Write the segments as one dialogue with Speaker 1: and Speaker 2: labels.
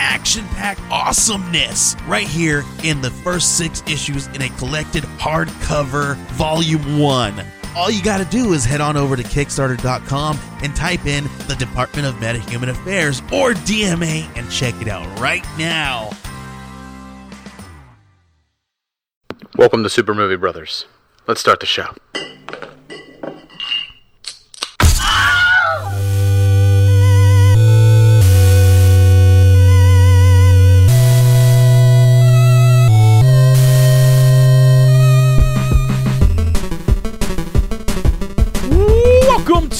Speaker 1: action packed awesomeness right here in the first six issues in a collected hardcover volume one. All you got to do is head on over to Kickstarter.com and type in the Department of Metahuman Affairs or DMA and check it out right now.
Speaker 2: Welcome to Super Movie Brothers. Let's start the show.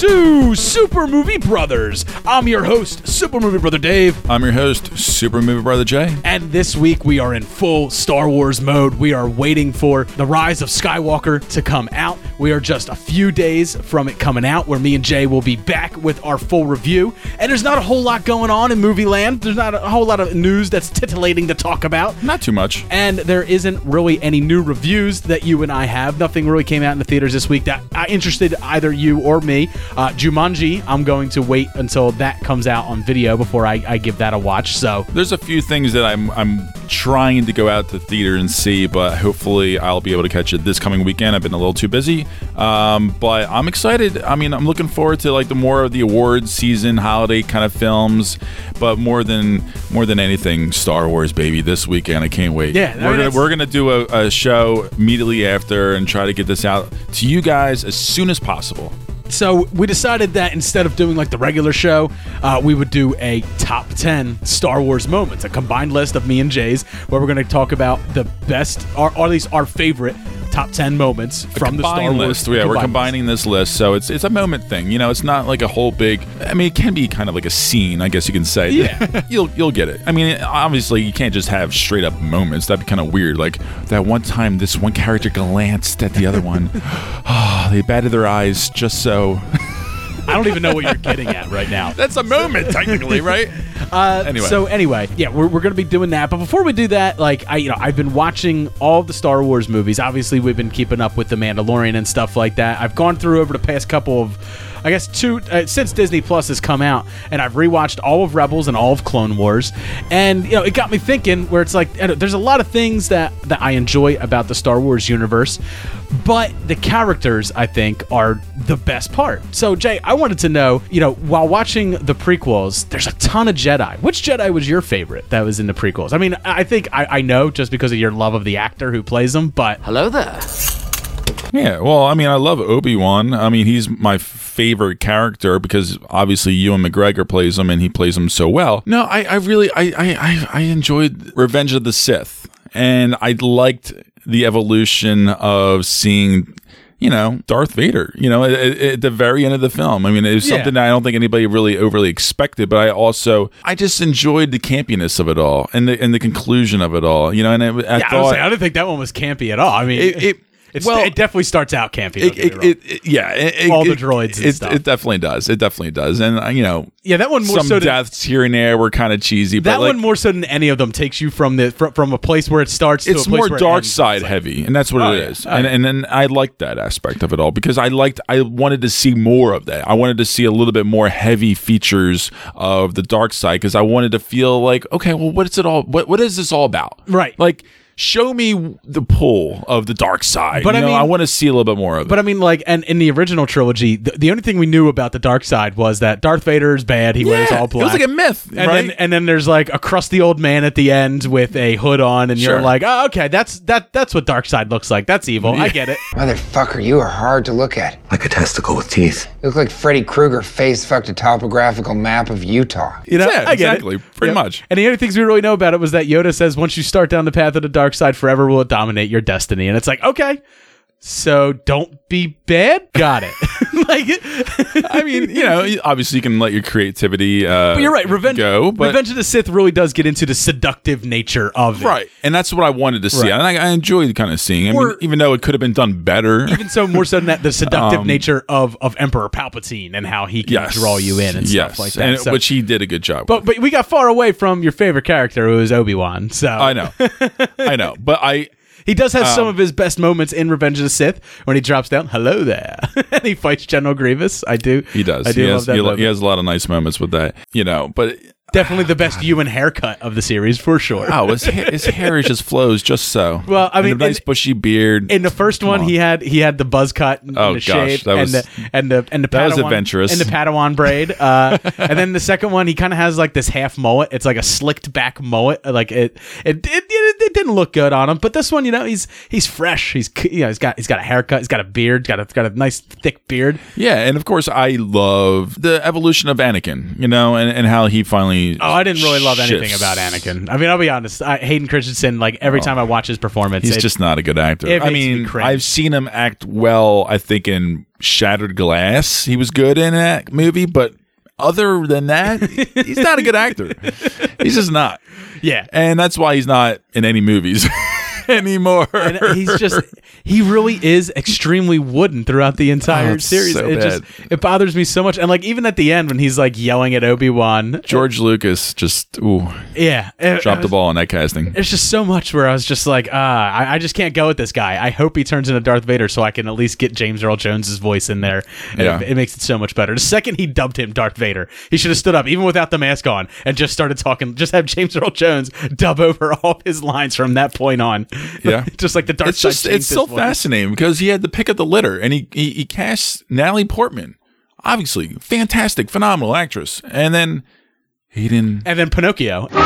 Speaker 3: To Super Movie Brothers. I'm your host, Super Movie Brother Dave,
Speaker 4: I'm your host, Super Movie Brother Jay.
Speaker 3: and this week we are in full Star Wars mode. We are waiting for The Rise of Skywalker to come out. We are just a few days from it coming out, where me and Jay will be back with our full review. And there's not a whole lot going on in movie land. There's not a whole lot of news that's titillating to talk about.
Speaker 4: Not too much.
Speaker 3: And there isn't really any new reviews that you and I have. Nothing really came out in the theaters this week that interested either you or me. Uh, Jumanji, I'm going to wait until that comes out on video before I, I give that a watch. So
Speaker 4: There's a few things that I'm I'm trying to go out to theater and see, but hopefully I'll be able to catch it this coming weekend. I've been a little too busy, um, but I'm excited. I mean, I'm looking forward to like the more of the awards season, holiday kind of films, but more than more than anything, Star Wars, baby, this weekend. I can't wait.
Speaker 3: Yeah,
Speaker 4: we're gonna we're gonna do a, a show immediately after and try to get this out to you guys as soon as possible.
Speaker 3: So we decided that instead of doing like the regular show, uh, we would do a top 10 Star Wars moments, a combined list of me and Jay's, where we're going to talk about the best, or, or at least our favorite top 10 moments from the Star Wars.
Speaker 4: list. Yeah, we're combining this list, so it's it's a moment thing. You know, it's not like a whole big. I mean, it can be kind of like a scene, I guess you can say.
Speaker 3: Yeah.
Speaker 4: you'll you'll get it. I mean, obviously, you can't just have straight up moments. That'd be kind of weird. Like that one time, this one character glanced at the other one. oh, they batted their eyes just so.
Speaker 3: I don't even know what you're getting at right now.
Speaker 4: That's a moment, technically, right?
Speaker 3: Uh,
Speaker 4: Anyway.
Speaker 3: So anyway, yeah, we're, we're going to be doing that. But before we do that, like I, you know, I've been watching all the Star Wars movies. Obviously, we've been keeping up with the Mandalorian and stuff like that. I've gone through over the past couple of, I guess, two uh, since Disney Plus has come out, and I've rewatched all of Rebels and all of Clone Wars, and you know, it got me thinking. Where it's like, there's a lot of things that that I enjoy about the Star Wars universe, but the characters I think are the best part. So Jay, I wanted to know, you know, while watching the prequels, there's a ton of Jedi. Which Jedi was your favorite that was in the prequels? I mean, I think I, I know just because of your love of the actor who plays them, but
Speaker 5: Hello there.
Speaker 4: Yeah, well, I mean, I love Obi Wan. I mean, he's my favorite character because obviously Ewan McGregor plays him and he plays him so well. No, I, I really, I, I, I, I enjoyed Revenge of the Sith, and I liked the evolution of seeing. You know, Darth Vader. You know, at, at the very end of the film. I mean, it was
Speaker 3: Yeah.
Speaker 4: something that I don't think anybody really overly expected. But I also, I just enjoyed the campiness of it all and the and the conclusion of it all. You know, and I, I
Speaker 3: yeah, I, was
Speaker 4: thought
Speaker 3: saying, I didn't think that one was campy at all. I mean,
Speaker 4: It- it-
Speaker 3: it's,
Speaker 4: well-
Speaker 3: it definitely starts out campy.
Speaker 4: it, it, it, yeah,
Speaker 3: All the droids and
Speaker 4: It,
Speaker 3: stuff.
Speaker 4: it definitely does. It definitely does. And uh, you know,
Speaker 3: yeah, that one more
Speaker 4: some
Speaker 3: so than,
Speaker 4: deaths here and there were kind of cheesy, but
Speaker 3: that
Speaker 4: like,
Speaker 3: one more so than any of them takes you from the from, from a place where it starts. to
Speaker 4: it's
Speaker 3: a place
Speaker 4: more dark side heavy, and that's what
Speaker 3: Oh,
Speaker 4: it
Speaker 3: yeah.
Speaker 4: is.
Speaker 3: Oh,
Speaker 4: and,
Speaker 3: yeah.
Speaker 4: and and I liked that aspect of it all because I liked. I wanted to see more of that. I wanted to see a little bit more heavy features of the dark side because I wanted to feel like, okay, well, what is it all? What what is this all about?
Speaker 3: Right.
Speaker 4: Like. Show me the pull of the dark side.
Speaker 3: But
Speaker 4: You
Speaker 3: I
Speaker 4: know,
Speaker 3: mean-
Speaker 4: I want to see a little bit more of it.
Speaker 3: But I mean, like, and in the original trilogy, the, the only thing we knew about the dark side was that Darth Vader is bad. He wears all black.
Speaker 4: It was like a myth,
Speaker 3: and
Speaker 4: right?
Speaker 3: then and then there's like a crusty old man at the end with a hood on, and you're like, oh, okay, that's that that's what dark side looks like. That's evil. I get it.
Speaker 5: Motherfucker, you are hard to look at.
Speaker 6: Like a testicle with teeth.
Speaker 5: You look like Freddy Krueger face fucked a topographical map of Utah.
Speaker 3: You know,
Speaker 4: Yeah,
Speaker 3: I get
Speaker 4: exactly.
Speaker 3: it.
Speaker 4: Pretty much.
Speaker 3: And the only things we really know about it was that Yoda says once you start down the path of the dark side, forever will it dominate your destiny. And it's like, okay, So don't be bad. Got it. like,
Speaker 4: I mean, you know, obviously you can let your creativity. Uh,
Speaker 3: but you're right. Revenge,
Speaker 4: go, but
Speaker 3: Revenge of the Sith really does get into the seductive nature of it.
Speaker 4: right, and that's what I wanted to see,
Speaker 3: Right.
Speaker 4: and I, I enjoyed kind of seeing. I
Speaker 3: Or-
Speaker 4: mean, even though it could have been done better.
Speaker 3: Even so, more so than that, the seductive nature of of Emperor Palpatine and how he can
Speaker 4: Um, yes,
Speaker 3: draw you in and
Speaker 4: yes,
Speaker 3: stuff like that.
Speaker 4: and
Speaker 3: So-
Speaker 4: which he did a good job.
Speaker 3: but but we got far away from your favorite character, who is Obi Wan. So.
Speaker 4: I know, I know, but I.
Speaker 3: He does have
Speaker 4: Um,
Speaker 3: some of his best moments in Revenge of the Sith when he drops down, "Hello there," and he fights General Grievous. I do.
Speaker 4: He does.
Speaker 3: I do
Speaker 4: he
Speaker 3: love
Speaker 4: has,
Speaker 3: that.
Speaker 4: he, he has a lot of nice moments with that, you know. But
Speaker 3: Definitely the best human haircut of the series for sure.
Speaker 4: oh, his hair, his hair just flows just so.
Speaker 3: Well, I
Speaker 4: And
Speaker 3: mean,
Speaker 4: a nice
Speaker 3: in-
Speaker 4: bushy beard.
Speaker 3: In the first one,
Speaker 4: on.
Speaker 3: he had he had the buzz cut and
Speaker 4: Oh,
Speaker 3: the
Speaker 4: gosh,
Speaker 3: shave
Speaker 4: that was-
Speaker 3: and the and the and the
Speaker 4: that was
Speaker 3: Padawan-
Speaker 4: adventurous.
Speaker 3: and the Padawan braid. Uh, and then the second one, he kind of has like this half mullet. It's like a slicked back mullet. Like it it, it it it didn't look good on him. But this one, you know, he's he's fresh. He's you know he's got he's got a haircut. He's got a beard. Got a got a nice thick beard.
Speaker 4: yeah, and of course, I love the evolution of Anakin, you know, and, and how he finally.
Speaker 3: Oh, I didn't really love anything
Speaker 4: shifts.
Speaker 3: about Anakin. I mean, I'll be honest. I, Hayden Christensen, like every oh. time I watch his performance,
Speaker 4: Oh. He's
Speaker 3: it-
Speaker 4: just not a good actor. I
Speaker 3: makes me
Speaker 4: mean. I've seen him act well. I think in Shattered Glass, he was good in that movie, but other than that, he's not a good actor. He's just not,
Speaker 3: yeah.
Speaker 4: and that's why he's not in any movies anymore.
Speaker 3: and he's just he really is extremely wooden throughout the entire
Speaker 4: Oh,
Speaker 3: series.
Speaker 4: so
Speaker 3: it just it bothers me so much. And like even at the end when he's like yelling at Obi Wan,
Speaker 4: George Lucas just ooh
Speaker 3: yeah, it-
Speaker 4: dropped
Speaker 3: it
Speaker 4: the ball on that casting.
Speaker 3: There's just so much where I was just like, ah, I, I just can't go with this guy. I hope he turns into Darth Vader so I can at least get James Earl Jones's voice in there. And
Speaker 4: Yeah.
Speaker 3: it, it makes it so much better. The second he dubbed him Darth Vader, he should have stood up even without the mask on and just started talking. Just have James Earl Jones dub over all of his lines from that point on.
Speaker 4: Yeah.
Speaker 3: just like the Darth
Speaker 4: It's just it's so fascinating because he had the pick of the litter, and he he, he cast Natalie Portman, obviously fantastic, phenomenal actress, and then he didn't.
Speaker 3: And then Pinocchio.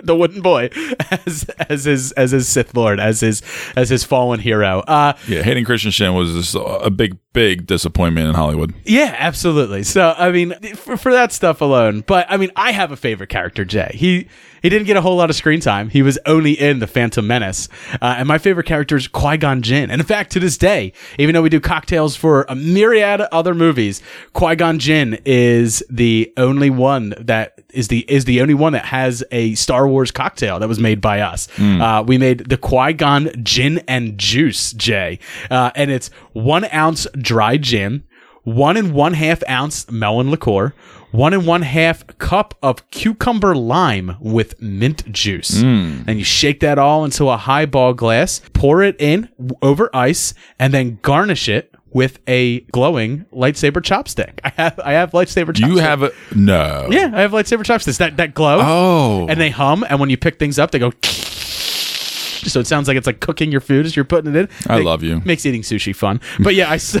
Speaker 3: the wooden boy as as his as his Sith Lord as his as his fallen hero. Uh
Speaker 4: Yeah, Hayden Christensen was just a big big disappointment in Hollywood.
Speaker 3: yeah, absolutely. So I mean for, for that stuff alone, but I mean I have a favorite character, Jay. He he didn't get a whole lot of screen time. He was only in the Phantom Menace, uh, and my favorite character is Qui Gon Jinn. And in fact, to this day, even though we do cocktails for a myriad of other movies, Qui Gon Jinn is the only one that is the is the only one that has a Star Wars cocktail that was made by us. Uh, we made the Qui Gon Gin and Juice, Jay, uh, and it's one ounce dry gin, one and one half ounce melon liqueur, one and one half cup of cucumber lime with mint juice. Mm. And you shake that all into a highball glass, pour it in over ice, and then garnish it with a glowing lightsaber chopstick. I have I have lightsaber chopsticks.
Speaker 4: you have a no?
Speaker 3: Yeah, I have lightsaber chopsticks. That that glow.
Speaker 4: Oh,
Speaker 3: And they hum, and when you pick things up, they go. So it sounds like it's like cooking your food as you're putting it in.
Speaker 4: I
Speaker 3: It
Speaker 4: love you.
Speaker 3: Makes eating sushi fun. But yeah, I so,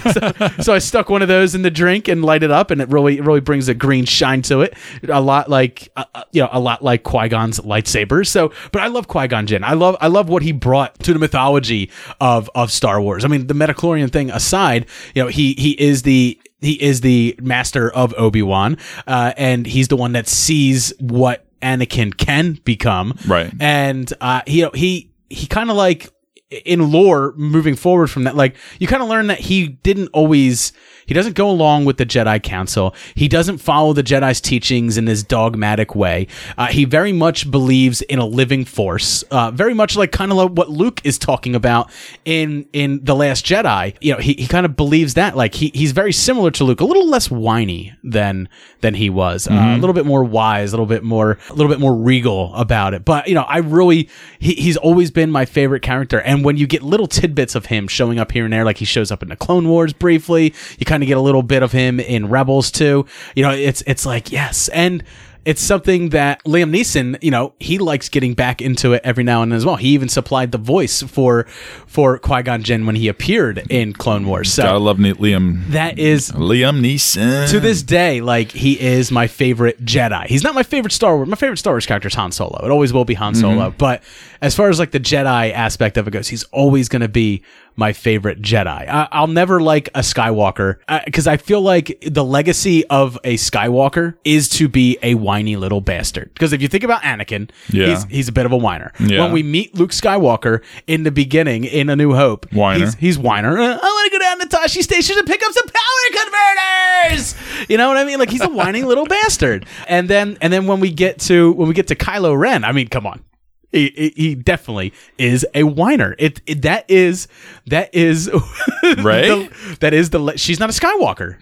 Speaker 3: so I stuck one of those in the drink and light it up, and it really it really brings a green shine to it. A lot like uh, uh, you know a lot like Qui Gon's lightsabers. So, but I love Qui Gon Jinn. I love I love what he brought to the mythology of of Star Wars. I mean, the Midi-chlorian thing aside, you know, he he is the he is the master of Obi Wan, uh, and he's the one that sees what Anakin can become.
Speaker 4: Right.
Speaker 3: And uh, he, he he kind of like in lore moving forward from that like you kind of learn that he didn't always he doesn't go along with the jedi council. He doesn't follow the jedi's teachings in his dogmatic way. Uh, he very much believes in a living force uh, very much like kind of like what luke is talking about in in the last jedi. You know he, he kind of believes that like he, he's very similar to luke a little less whiny than than he was uh, a little bit more wise a little bit more a little bit more regal about it. But you know i really he, he's always been my favorite character and when you get little tidbits of him showing up here and there like he shows up in the clone wars briefly you kind of get a little bit of him in rebels too. You know it's it's like yes. And it's something that Liam Neeson, you know, he likes getting back into it every now and then as well. He even supplied the voice for for Qui Gon Jinn when he appeared in Clone Wars. So
Speaker 4: gotta love Ne- Liam.
Speaker 3: that is
Speaker 4: Liam Neeson.
Speaker 3: to this day, like he is my favorite Jedi. He's not my favorite Star Wars. My favorite Star Wars character is Han Solo. It always will be Han Solo. Mm-hmm. But as far as like the Jedi aspect of it goes, he's always going to be my favorite Jedi. I, I'll never like a Skywalker because I feel like the legacy of a Skywalker is to be a whiny little bastard. Because if you think about Anakin,
Speaker 4: Yeah.
Speaker 3: he's, he's a bit of a whiner.
Speaker 4: Yeah.
Speaker 3: When we meet Luke Skywalker in the beginning in A New Hope,
Speaker 4: Whiner.
Speaker 3: he's, he's whiner. Uh, I want to go down to Tosche Station and pick up some power converters. You know what I mean? Like he's a whining little bastard. And then and then when we get to when we get to Kylo Ren, I mean, come on. He, he- he definitely is a whiner. It, it that is that is right. that is the she's not a Skywalker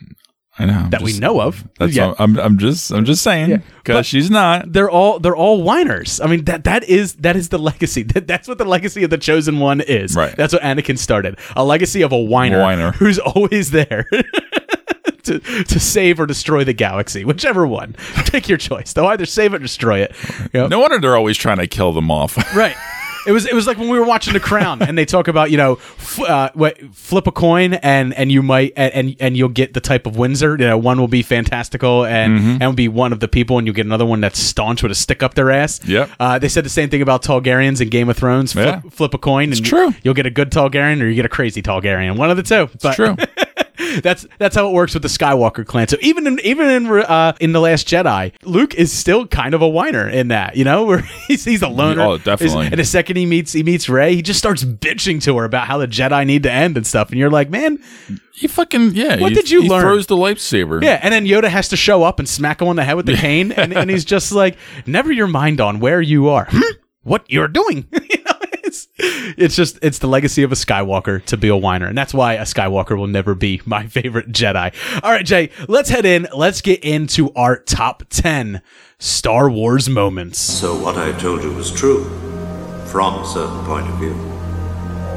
Speaker 4: I know
Speaker 3: that we know of.
Speaker 4: That's
Speaker 3: yeah.
Speaker 4: all, I'm. I'm just. I'm just saying because
Speaker 3: But-
Speaker 4: she's not.
Speaker 3: they're all they're all whiners. I mean that that is that is the legacy. That, that's what the legacy of the chosen one is.
Speaker 4: Right.
Speaker 3: That's what Anakin started. A legacy of a whiner,
Speaker 4: Whiner.
Speaker 3: who's always there to to save or destroy the galaxy, whichever one. Take your choice. They'll either save it or destroy it. You know?
Speaker 4: No wonder they're always trying to kill them off.
Speaker 3: Right. It was it was like when we were watching The Crown and they talk about you know f- uh, what, flip a coin and and you might and, and and you'll get the type of Windsor you know one will be fantastical and
Speaker 4: Mm-hmm.
Speaker 3: and will be one of the people and you'll get another one that's staunch with a stick up their ass.
Speaker 4: Yep.
Speaker 3: Uh, they said the same thing about Targaryens in Game of Thrones. Flip,
Speaker 4: Yeah.
Speaker 3: flip a coin and
Speaker 4: true.
Speaker 3: you'll get a good Targaryen or you get a crazy Targaryen. One of the two. But
Speaker 4: True.
Speaker 3: that's that's how it works with the Skywalker clan. So even in even in uh, in the Last Jedi, Luke is still kind of a whiner in that, you know, where he's he's a loner.
Speaker 4: Oh, definitely.
Speaker 3: And the second he meets he meets Rey, he just starts bitching to her about how the Jedi need to end and stuff. And you're like, man,
Speaker 4: He fucking yeah.
Speaker 3: What
Speaker 4: he-
Speaker 3: did you
Speaker 4: he
Speaker 3: learn?
Speaker 4: Throws the lightsaber.
Speaker 3: yeah. And then Yoda has to show up and smack him on the head with the cane, and, and he's just like, never your mind on where you are, Hmm? what you're doing. you know, it's it's just it's the legacy of a Skywalker to be a whiner, and that's why a Skywalker will never be my favorite Jedi. All right, Jay, let's head in. Let's get into our top ten Star Wars moments.
Speaker 6: So what I told you was true, from a certain point of view.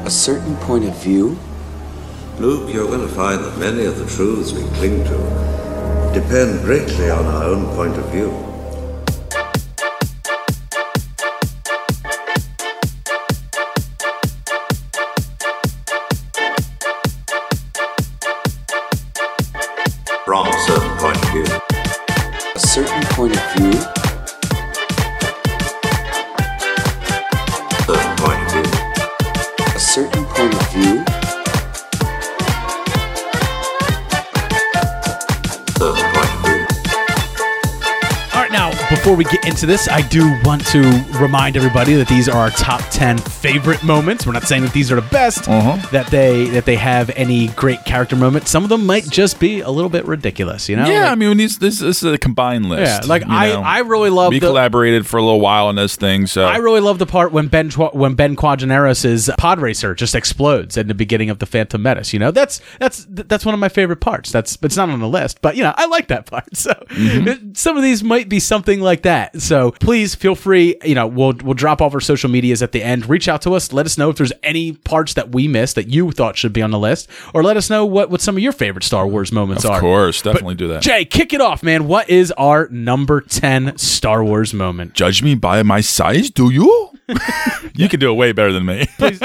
Speaker 7: A certain point of view?
Speaker 6: Luke, you're going to find that many of the truths we cling to depend greatly on our own point of view. From a certain point of view.
Speaker 7: A certain point of view?
Speaker 6: A Certain point of view.
Speaker 7: A certain point of view?
Speaker 3: Before we get into this, I do want to remind everybody that these are our top ten favorite moments. We're not saying that these are the best,
Speaker 4: Uh-huh.
Speaker 3: that they that they have any great character moments. Some of them might just be a little bit ridiculous, you know?
Speaker 4: Yeah,
Speaker 3: Like-
Speaker 4: I mean, these, this, this is a combined list.
Speaker 3: Yeah, like, I-
Speaker 4: know.
Speaker 3: I really love
Speaker 4: We
Speaker 3: the-
Speaker 4: collaborated for a little while on this thing, so
Speaker 3: I really love the part when Ben when Ben Quadinaros' pod racer just explodes at the beginning of the Phantom Menace. You know, that's that's that's one of my favorite parts. That's it's not on the list, but you know, I like that part. So
Speaker 4: Mm-hmm.
Speaker 3: some of these might be something like that. So please feel free. You know, we'll we'll drop off our social medias at the end. Reach out to us. Let us know if there's any parts that we missed that you thought should be on the list, or let us know what what some of your favorite Star Wars moments
Speaker 4: of
Speaker 3: are.
Speaker 4: Of course, definitely do that.
Speaker 3: Jay, kick it off, man. What is our number ten Star Wars moment?
Speaker 4: Judge me by my size, do you? You can do it way better than me.
Speaker 3: please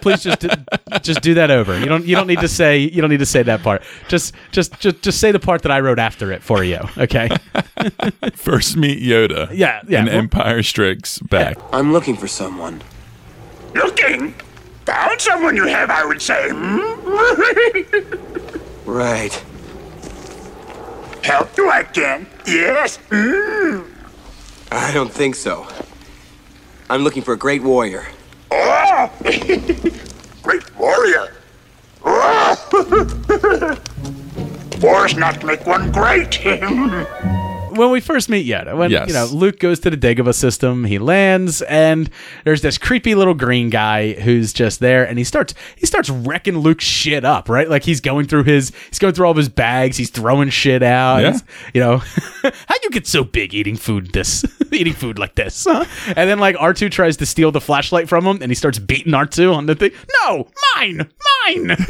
Speaker 3: please just do, just do that over. You don't you don't need to say you don't need to say that part. Just just just just say the part that I wrote after it for you. Okay.
Speaker 4: First meet Yoda.
Speaker 3: Yeah, yeah.
Speaker 4: And
Speaker 3: Well-
Speaker 4: Empire Strikes Back.
Speaker 7: I'm looking for someone.
Speaker 8: Looking? Found someone you have, I would say. Hmm?
Speaker 7: Right.
Speaker 8: Help you I can. Yes. Mm.
Speaker 7: I don't think so. I'm looking for a great warrior.
Speaker 8: Great warrior. Wars not make one great.
Speaker 3: when we first meet Yoda, when
Speaker 4: Yes.
Speaker 3: you know Luke goes to the Dagobah system, he lands, and there's this creepy little green guy who's just there, and he starts he starts wrecking Luke's shit up, right? Like he's going through his he's going through all of his bags, he's throwing shit out.
Speaker 4: Yeah.
Speaker 3: You know, how do you get so big eating food this eating food like this? Huh? And then like R two tries to steal the flashlight from him, and he starts beating R two on the thing. No, mine, mine.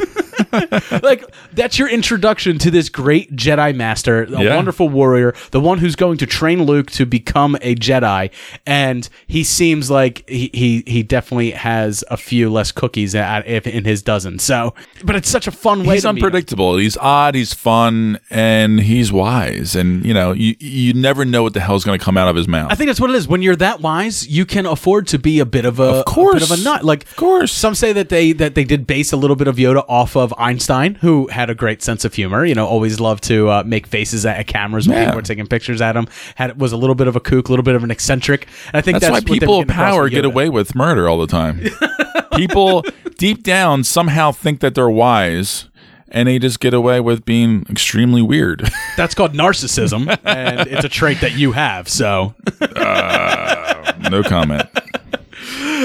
Speaker 3: like that's your introduction to this great Jedi master, a
Speaker 4: Yeah.
Speaker 3: wonderful warrior, the one who's going to train Luke to become a Jedi. And he seems like he he, he definitely has a few less cookies at, if in his dozen. So, but it's such a fun way.
Speaker 4: He's
Speaker 3: to meet him.
Speaker 4: unpredictable. He's odd. He's fun, and he's wise. And you know, you you never know what the hell's going to come out of his mouth.
Speaker 3: I think that's what it is. When you're that wise, you can afford to be a bit of a,
Speaker 4: Of course.
Speaker 3: a bit of a nut. Like,
Speaker 4: Of course.
Speaker 3: some say that they that they did base a little bit of Yoda off of Einstein, who had a great sense of humor. You know, always loved to uh, make faces at, cameras when
Speaker 4: Yeah.
Speaker 3: people were taking pictures at him. Had was a little bit of a kook, a little bit of an eccentric. And I think
Speaker 4: That's,
Speaker 3: that's,
Speaker 4: why people of power get away with murder all the time. people deep down somehow think that they're wise, and they just get away with being extremely weird.
Speaker 3: That's called narcissism, and it's a trait that you have. So,
Speaker 4: no comment.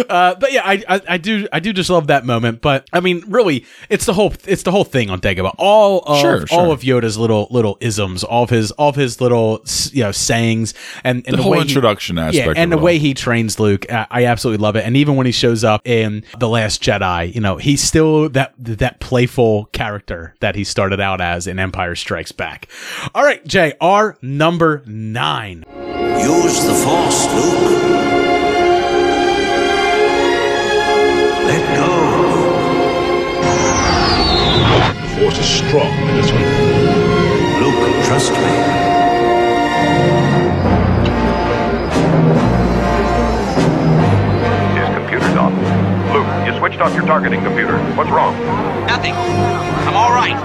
Speaker 3: Uh, but yeah, I, I I do I do just love that moment. But I mean, really, it's the whole it's the whole thing on Dagobah. All of
Speaker 4: Sure, sure.
Speaker 3: all of Yoda's little little isms, all of his all of his little you know sayings, and, and
Speaker 4: The whole
Speaker 3: way he-
Speaker 4: introduction aspect
Speaker 3: yeah, and
Speaker 4: it
Speaker 3: the way
Speaker 4: all.
Speaker 3: he trains Luke, I, I absolutely love it. And even when he shows up in the Last Jedi, you know, he's still that that playful character that he started out as in Empire Strikes Back. All right, Jay, our number nine.
Speaker 6: Use the Force, Luke. Let go.
Speaker 8: The force is strong in this one.
Speaker 6: Luke, trust me.
Speaker 9: His computer's off. Luke, you switched off your targeting computer. What's wrong?
Speaker 7: Nothing. I'm all right.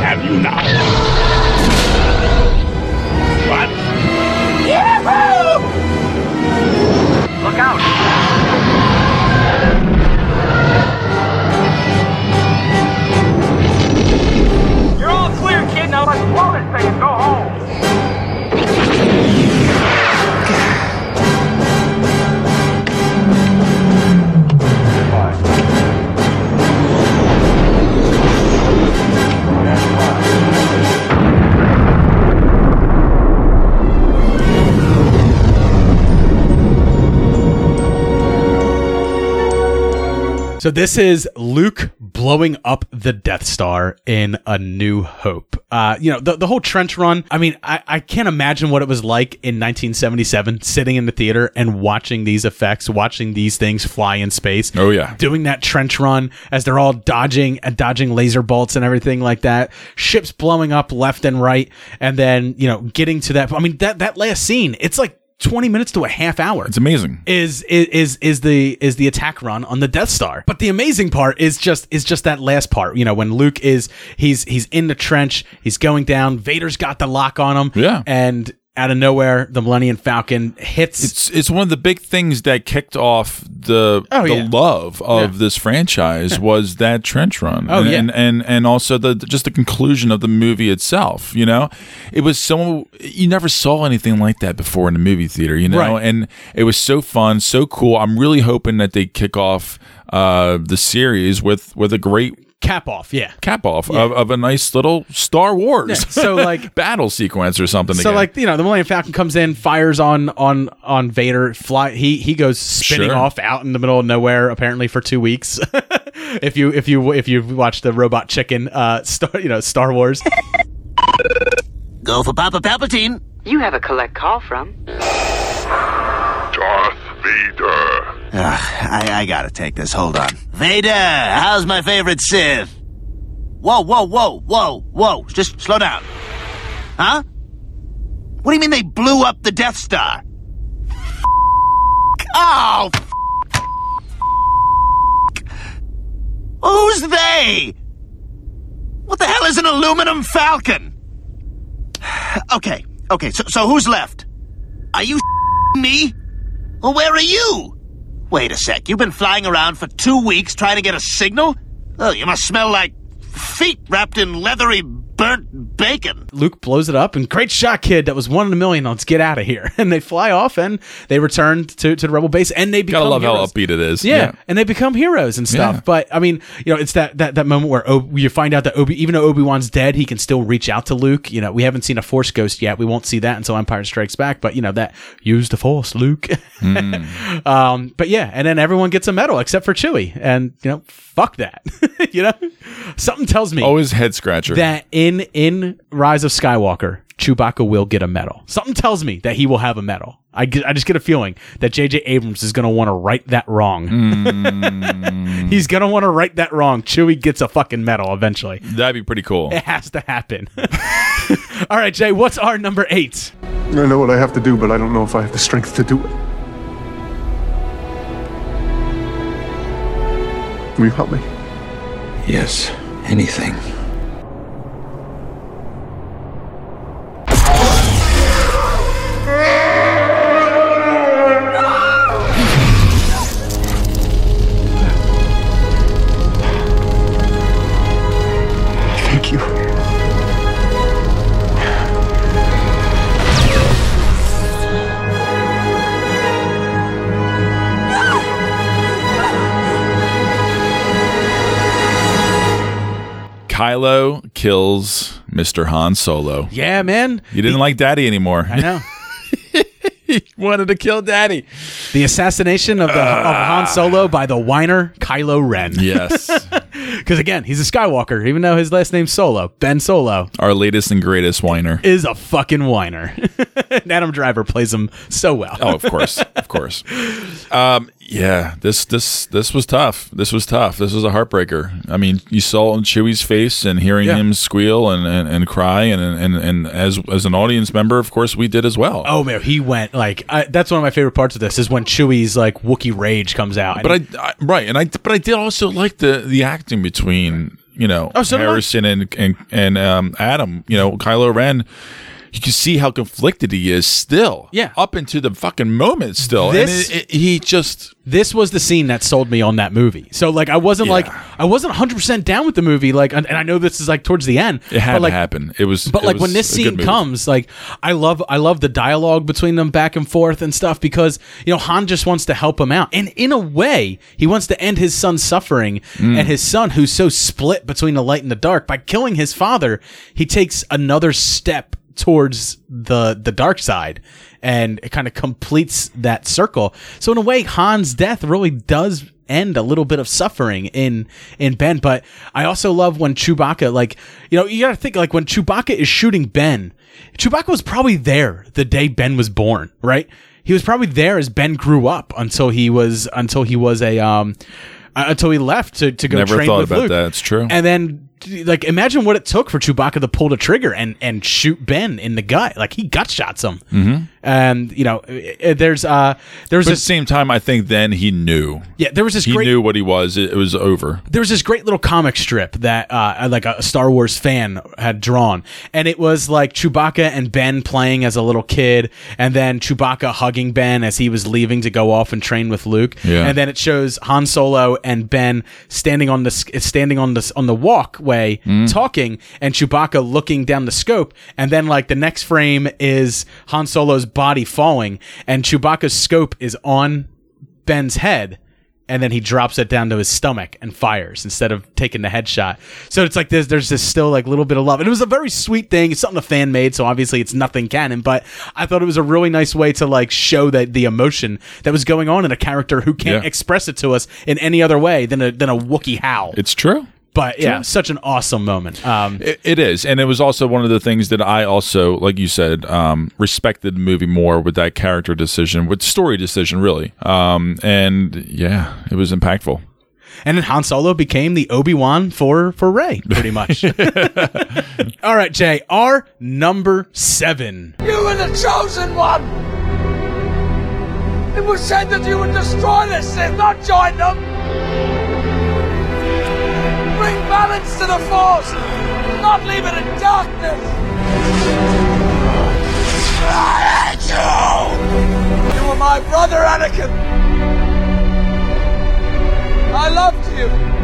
Speaker 8: Have you now? What?
Speaker 9: Look out!
Speaker 3: So this is Luke blowing up the Death Star in A New Hope. Uh, you know, the, the whole trench run. I mean, I, I can't imagine what it was like in 1977, sitting in the theater and watching these effects, watching these things fly in space.
Speaker 4: Oh, yeah.
Speaker 3: Doing that trench run as they're all dodging and dodging laser bolts and everything like that. Ships blowing up left and right. And then, you know, getting to that. I mean, that, that last scene, it's like 20 minutes to a half hour
Speaker 4: It's amazing.
Speaker 3: is is is is the is the attack run on the Death Star. But the amazing part is just is just that last part. You know, when Luke is he's he's in the trench, he's going down. Vader's got the lock on him.
Speaker 4: Yeah.
Speaker 3: and out of nowhere, the Millennium Falcon hits.
Speaker 4: It's it's one of the big things that kicked off the
Speaker 3: Oh,
Speaker 4: the
Speaker 3: yeah.
Speaker 4: love of
Speaker 3: Yeah.
Speaker 4: this franchise was that trench run.
Speaker 3: Oh,
Speaker 4: and,
Speaker 3: yeah.
Speaker 4: and and and also the just the conclusion of the movie itself. You know, it was so you never saw anything like that before in the movie theater. You know,
Speaker 3: Right.
Speaker 4: and it was so fun, so cool. I'm really hoping that they kick off uh, the series with with a great
Speaker 3: cap off. Yeah.
Speaker 4: cap off of, of a nice little Star Wars.
Speaker 3: Yeah, so, like-
Speaker 4: battle sequence or something.
Speaker 3: So
Speaker 4: again.
Speaker 3: like you know the Millennium Falcon comes in, fires on on on Vader. Fly he he goes spinning
Speaker 4: Sure.
Speaker 3: off out in the middle of nowhere apparently for two weeks. if you if you if you watch the Robot Chicken uh Star you know Star Wars.
Speaker 10: Go for Papa Palpatine.
Speaker 11: You have a collect call from.
Speaker 8: Darth Vader.
Speaker 10: Ugh, I, I gotta take this. Hold on. Vader, how's my favorite Sith? Whoa, whoa, whoa, whoa, whoa. Just slow down. Huh? What do you mean they blew up the Death Star? Oh! Who's they? What the hell is an aluminum falcon? Okay, okay, so, so who's left? Are you me? Well, where are you? Wait a sec, you've been flying around for two weeks trying to get a signal? Oh, you must smell like feet wrapped in leathery burnt bacon.
Speaker 3: Luke blows it up and great shot, kid. That was one in a million. Let's get out of here. And they fly off and they return to, to the rebel base and they become
Speaker 4: Gotta love
Speaker 3: heroes.
Speaker 4: how upbeat it is.
Speaker 3: Yeah,
Speaker 4: Yeah.
Speaker 3: and they become heroes and stuff.
Speaker 4: Yeah.
Speaker 3: But I mean, you know, it's that that, that moment where o- you find out that Obi, even though Obi Wan's dead, he can still reach out to Luke. You know, we haven't seen a Force ghost yet. We won't see that until Empire Strikes Back. But you know that use the Force, Luke. um, but yeah, and then everyone gets a medal except for Chewie, and you know, fuck that. you know, something tells me
Speaker 4: Always head scratcher.
Speaker 3: that in in Rise of Skywalker, Chewbacca will get a medal. Something tells me that he will have a medal. I, get, I just get a feeling that J.J. Abrams is going to want to right that wrong. Mm. He's going to want to right that wrong. Chewie gets a fucking medal eventually.
Speaker 4: That'd be pretty cool.
Speaker 3: It has to happen. All right, Jay, what's our number eight?
Speaker 12: I know what I have to do, but I don't know if I have the strength to do it. Will you help me?
Speaker 6: Yes, anything.
Speaker 4: Kylo kills Mr. Han Solo.
Speaker 3: Yeah, man.
Speaker 4: You didn't like Daddy anymore.
Speaker 3: I know.
Speaker 4: he wanted to kill Daddy.
Speaker 3: The assassination of, the, of Han Solo by the whiner Kylo Ren.
Speaker 4: Yes.
Speaker 3: Because again, he's a Skywalker, even though his last name's Solo. Ben Solo
Speaker 4: Our latest and greatest whiner.
Speaker 3: is a fucking whiner. Adam Driver plays him so well.
Speaker 4: Oh, of course, of course. Um, yeah, this this this was tough. This was tough. This was a heartbreaker. I mean, you saw on Chewie's face and hearing
Speaker 3: Yeah.
Speaker 4: him squeal and, and, and cry, and, and and as as an audience member, of course, we did as well.
Speaker 3: Oh man, he went like I, that's one of my favorite parts of this is when Chewie's like Wookiee rage comes out.
Speaker 4: but I, I right, and I but I did also like the the acting between you know
Speaker 3: Oh, so.
Speaker 4: Harrison and and and um, Adam. You know, Kylo Ren. You can see how conflicted he is still.
Speaker 3: Yeah.
Speaker 4: up into the fucking moment still.
Speaker 3: This-
Speaker 4: and it, it, he just
Speaker 3: this was the scene that sold me on that movie. So like I wasn't
Speaker 4: Yeah.
Speaker 3: like I wasn't 100 percent down with the movie. Like and, and I know this is like towards the end.
Speaker 4: it had
Speaker 3: but, like,
Speaker 4: to happen. It was.
Speaker 3: But
Speaker 4: it
Speaker 3: like
Speaker 4: was
Speaker 3: when this scene comes, like I love I love the dialogue between them back and forth and stuff because you know Han just wants to help him out, and in a way he wants to end his son's suffering
Speaker 4: Mm.
Speaker 3: and his son who's so split between the light and the dark by killing his father. He takes another step towards the the dark side and it kind of completes that circle. So in a way, Han's death really does end a little bit of suffering in in Ben. But I also love when Chewbacca, like you know, you got to think like when Chewbacca is shooting Ben, Chewbacca was probably there the day Ben was born, right? He was probably there as Ben grew up until he was until he was a um until he left to, to go
Speaker 4: Never
Speaker 3: train
Speaker 4: thought
Speaker 3: with
Speaker 4: about
Speaker 3: Luke.
Speaker 4: that. It's true.
Speaker 3: And then like imagine what it took for Chewbacca to pull the trigger and and shoot Ben in the gut. Like he gut shots him.
Speaker 4: Mhm.
Speaker 3: And you know, there's uh there's
Speaker 4: But at the same time, I think then he knew.
Speaker 3: yeah, there was this
Speaker 4: He
Speaker 3: great
Speaker 4: knew what he was. It, it was over.
Speaker 3: there was this great little comic strip that uh, like a Star Wars fan had drawn, and it was like Chewbacca and Ben playing as a little kid, and then Chewbacca hugging Ben as he was leaving to go off and train with Luke,
Speaker 4: Yeah.
Speaker 3: and then it shows Han Solo and Ben standing on the standing on the on the walkway
Speaker 4: Mm.
Speaker 3: talking, and Chewbacca looking down the scope, and then like the next frame is Han Solo's body falling, and Chewbacca's scope is on Ben's head and then he drops it down to his stomach and fires instead of taking the headshot. So it's like there's there's this still like a little bit of love. And it was a very sweet thing. It's something a fan made, so obviously it's nothing canon, but I thought it was a really nice way to like show that the emotion that was going on in a character who can't
Speaker 4: Yeah.
Speaker 3: express it to us in any other way than a than a Wookiee howl.
Speaker 4: It's true.
Speaker 3: But yeah, such an awesome moment. Um
Speaker 4: It, it is, and it was also one of the things that I also, like you said, um, respected the movie more with that character decision, with story decision, really. Um, and yeah, it was impactful.
Speaker 3: and then Han Solo became the Obi-Wan for for Rey, pretty much. All right, Jay, our number 7.
Speaker 13: You were the chosen one! It was said that you would destroy the Sith, not join them! Bring balance to the Force, not leave it in darkness! I hate you! You were my brother, Anakin! I loved you!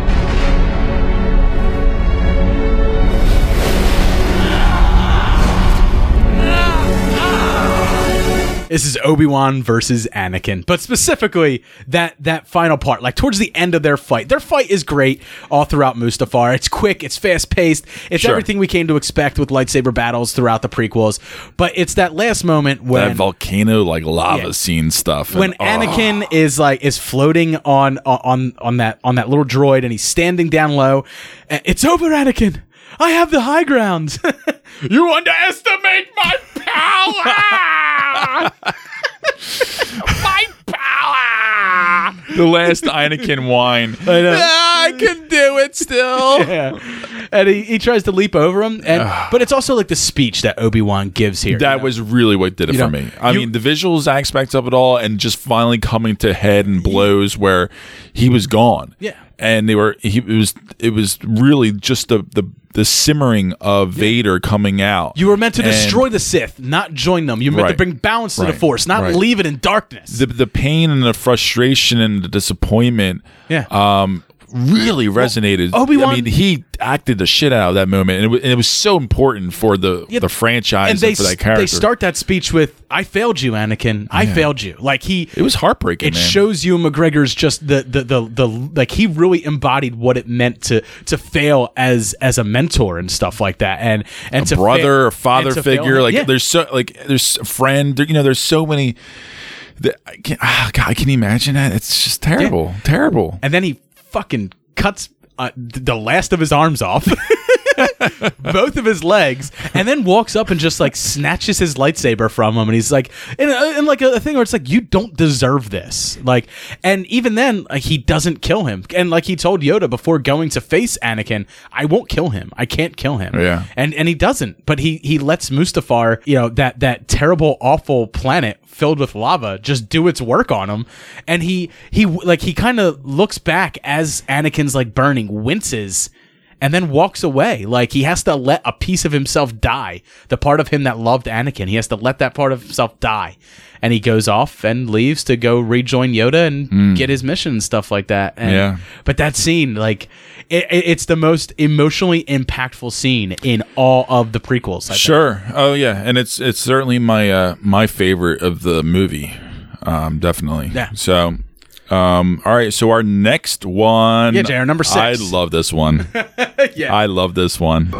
Speaker 3: This is Obi Wan versus Anakin, but specifically that that final part, like towards the end of their fight. Their fight is great all throughout Mustafar. It's quick, it's fast paced, it's
Speaker 4: Sure.
Speaker 3: everything we came to expect with lightsaber battles throughout the prequels. But it's that last moment when
Speaker 4: that volcano like lava
Speaker 3: Yeah.
Speaker 4: scene stuff.
Speaker 3: when
Speaker 4: and- oh.
Speaker 3: Anakin is like is floating on on on that on that little droid and he's standing down low. Uh, It's over, Anakin. I have the high ground. you underestimate my power. my power.
Speaker 4: the last Anakin whine.
Speaker 3: I know.
Speaker 4: I can do it still.
Speaker 3: Yeah. And he, he tries to leap over him, and but it's also like the speech that Obi Wan gives here.
Speaker 4: That
Speaker 3: you know?
Speaker 4: was really what did it
Speaker 3: You
Speaker 4: for
Speaker 3: know,
Speaker 4: me. I
Speaker 3: you-
Speaker 4: mean, the visuals aspects of it all, and just finally coming to head and blows where he was gone.
Speaker 3: Yeah.
Speaker 4: and they were. He it was. It was really just the the the simmering of Vader coming out.
Speaker 3: You were meant to
Speaker 4: And
Speaker 3: destroy the Sith, not join them. You were meant to bring balance to the Force, not
Speaker 4: Right.
Speaker 3: leave it in darkness.
Speaker 4: the the pain and the frustration and the disappointment.
Speaker 3: Yeah.
Speaker 4: Um. Really resonated.
Speaker 3: Obi-Wan-
Speaker 4: I mean, he acted the shit out of that moment, and it was, and it was so important for the
Speaker 3: Yeah,
Speaker 4: the franchise
Speaker 3: and
Speaker 4: and,
Speaker 3: they
Speaker 4: for that character.
Speaker 3: they start that speech with "I failed you, Anakin. I failed you." Like he,
Speaker 4: It was heartbreaking.
Speaker 3: it
Speaker 4: man.
Speaker 3: shows you McGregor's just the, the the the like he really embodied what it meant to to fail as as a mentor and stuff like that, and and
Speaker 4: a
Speaker 3: to
Speaker 4: brother
Speaker 3: fail-
Speaker 4: or father
Speaker 3: and fail-
Speaker 4: figure. Like
Speaker 3: yeah.
Speaker 4: there's so like there's a friend. There, you know, there's so many. I can, ah, God, can you imagine that? It's just terrible, terrible.
Speaker 3: and then he fucking cuts uh, the last of his arms off. both of his legs and then walks up and just like snatches his lightsaber from him and he's like and, a, in like a, thing where it's like you don't deserve this. Like and even then like, he doesn't kill him. And like he told yoda before going to face anakin i won't kill him. I can't kill him.
Speaker 4: Yeah.
Speaker 3: and and he doesn't but he he lets mustafar you know that that terrible awful planet filled with lava just do its work on him. And he he like he kind of looks back as anakin's like burning winces and then walks away like he has to let a piece of himself die the part of him that loved anakin he has to let that part of himself die and he goes off and leaves to go rejoin yoda and get his mission and stuff like that and,
Speaker 4: Yeah.
Speaker 3: but that scene like it, it- it's the most emotionally impactful scene in all of the prequels I think.
Speaker 4: Sure. Oh yeah, and it's it's certainly my uh my favorite of the movie. Um, definitely.
Speaker 3: Yeah.
Speaker 4: So. Um, all right, so our next one.
Speaker 3: Yeah, JR, number six.
Speaker 4: I love this one.
Speaker 3: yeah
Speaker 4: I love this one.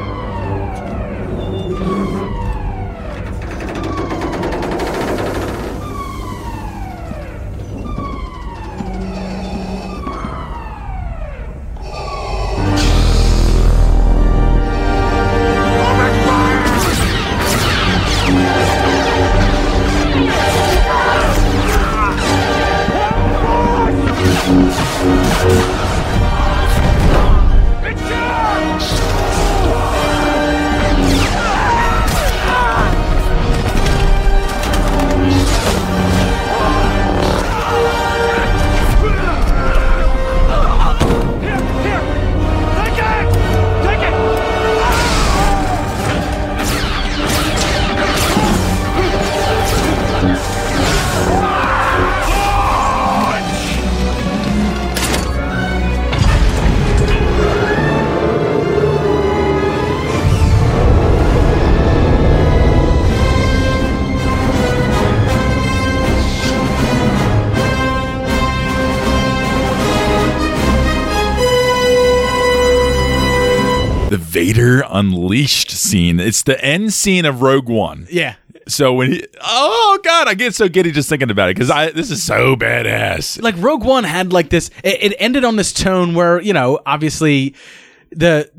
Speaker 4: The end scene of Rogue One.
Speaker 3: yeah
Speaker 4: So when he, oh god, I get so giddy just thinking about it because I this is so badass.
Speaker 3: like Rogue One had like this. It, it ended on this tone where you know, obviously, the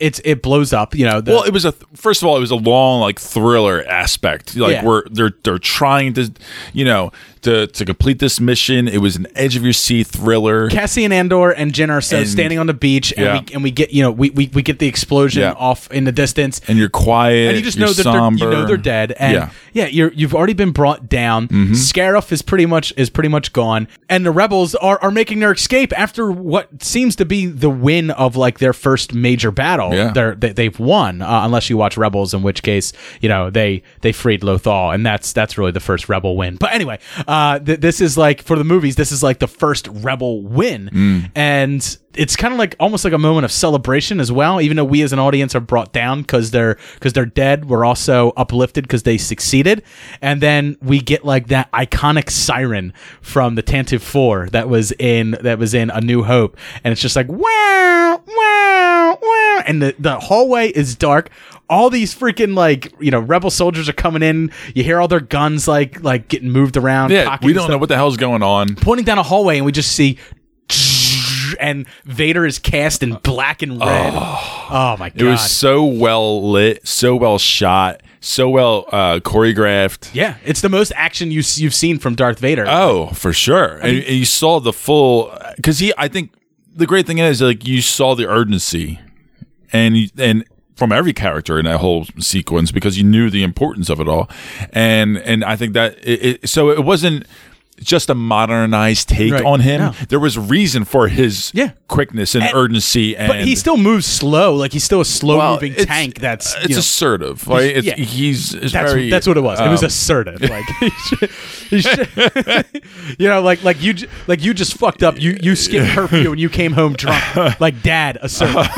Speaker 3: it's it blows up. You know, the,
Speaker 4: well, it was a first of all, it was a long like thriller aspect. Like
Speaker 3: Yeah.
Speaker 4: we're they're they're trying to, you know, to to complete this mission. It was an edge of your seat thriller.
Speaker 3: Cassian and Andor and Jyn are so
Speaker 4: And-
Speaker 3: standing on the beach, and
Speaker 4: Yeah.
Speaker 3: we and we get you know we we, we get the explosion
Speaker 4: Yeah.
Speaker 3: off in the distance.
Speaker 4: and you're quiet.
Speaker 3: and you just
Speaker 4: you're
Speaker 3: know that
Speaker 4: somber.
Speaker 3: they're you know they're dead and
Speaker 4: yeah.
Speaker 3: yeah, you're you've already been brought down
Speaker 4: Mhm.
Speaker 3: Scarif is pretty much is pretty much gone and the rebels are are making their escape after what seems to be the win of like their first major battle
Speaker 4: Yeah.
Speaker 3: they're they, they've won uh, unless you watch rebels in which case you know they they freed Lothal and that's that's really the first rebel win but anyway uh th- this is like for the movies this is like the first rebel win
Speaker 4: Mm.
Speaker 3: and it's kind of like almost like a moment of celebration as well. Even though we as an audience are brought down because they're because they're dead, we're also uplifted because they succeeded. And then we get like that iconic siren from the Tantive Four that was in that was in A New Hope, and it's just like wow, wow, and the the hallway is dark. All these freaking like you know rebel soldiers are coming in. You hear all their guns like like getting moved around.
Speaker 4: Yeah, we don't know what the hell's going on.
Speaker 3: pointing down a hallway and we just see and Vader is cast in black and red. Oh, my god.
Speaker 4: It was so well lit, so well shot, so well uh, choreographed.
Speaker 3: yeah, it's the most action you you've seen from Darth Vader.
Speaker 4: Oh, for sure. and, and you saw the full because he. I think the great thing is like you saw the urgency, and and from every character in that whole sequence because you knew the importance of it all, and and I think that it, it so it wasn't just a modernized take
Speaker 3: Right.
Speaker 4: on him.
Speaker 3: No.
Speaker 4: There was reason for his
Speaker 3: Yeah.
Speaker 4: quickness and,
Speaker 3: And-
Speaker 4: urgency, and
Speaker 3: but he still moves slow, like he's still a slow
Speaker 4: Well,
Speaker 3: moving tank that's
Speaker 4: it's
Speaker 3: know,
Speaker 4: assertive. Like it's,
Speaker 3: yeah.
Speaker 4: he's it's
Speaker 3: that's,
Speaker 4: very,
Speaker 3: that's what it was. it was
Speaker 4: um,
Speaker 3: assertive. Like, he should- he should- you know, like like you like you just fucked up. You you skipped curfew and you came home drunk. Like dad, assertive.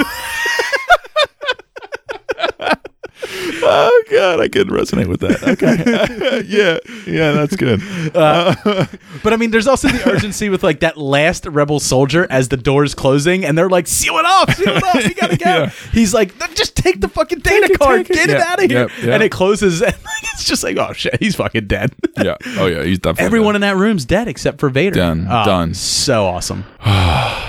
Speaker 4: Oh god, I could resonate with that. Okay, yeah, yeah, that's good.
Speaker 3: Uh, but I mean, there's also the urgency with like that last rebel soldier as the door's closing, and they're like, "Seal it off, seal it off, we gotta go."
Speaker 4: Yeah.
Speaker 3: He's like, "Just take the fucking data card, get it
Speaker 4: Yeah,
Speaker 3: out of here."
Speaker 4: yep.
Speaker 3: And it closes, and like, it's just like, "Oh shit, he's fucking dead."
Speaker 4: yeah. Oh yeah, he's definitely
Speaker 3: Everyone in that room's dead except for Vader.
Speaker 4: Done,
Speaker 3: Oh,
Speaker 4: done.
Speaker 3: So awesome.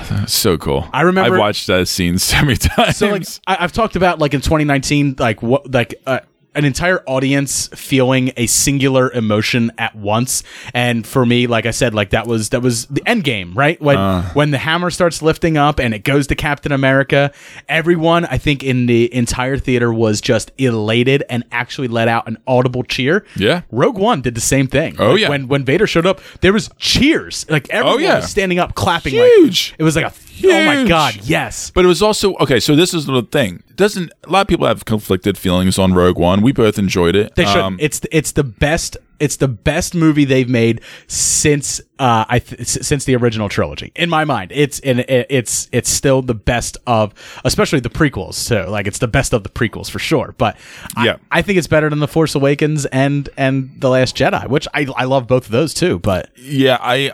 Speaker 4: dead. so cool.
Speaker 3: I remember-
Speaker 4: I've watched that scene so many times.
Speaker 3: So like I, I've talked about like in 2019, like what like uh, an entire audience feeling a singular emotion at once, and for me, like I said, like that was that was the end game, right? When
Speaker 4: Uh.
Speaker 3: when the hammer starts lifting up and it goes to Captain America, everyone I think in the entire theater was just elated and actually let out an audible cheer.
Speaker 4: Yeah.
Speaker 3: Rogue One did the same thing.
Speaker 4: Oh,
Speaker 3: Like,
Speaker 4: yeah.
Speaker 3: when when Vader showed up, there was cheers, like everyone
Speaker 4: yeah.
Speaker 3: was standing up, clapping,
Speaker 4: Huge.
Speaker 3: Like, it was like a oh my god, yes.
Speaker 4: But it was also okay. So this is the thing. Doesn't a lot of people have conflicted feelings on Rogue One? We both enjoyed it.
Speaker 3: They should.
Speaker 4: Um,
Speaker 3: it's it's the best. It's the best movie they've made since uh I th- since the original trilogy. In my mind, it's and it, it's it's still the best of, especially the prequels. So like it's the best of the prequels for sure. But
Speaker 4: Yeah.
Speaker 3: I, I think it's better than the Force Awakens and and the Last Jedi, which I I love both of those too. But
Speaker 4: Yeah, I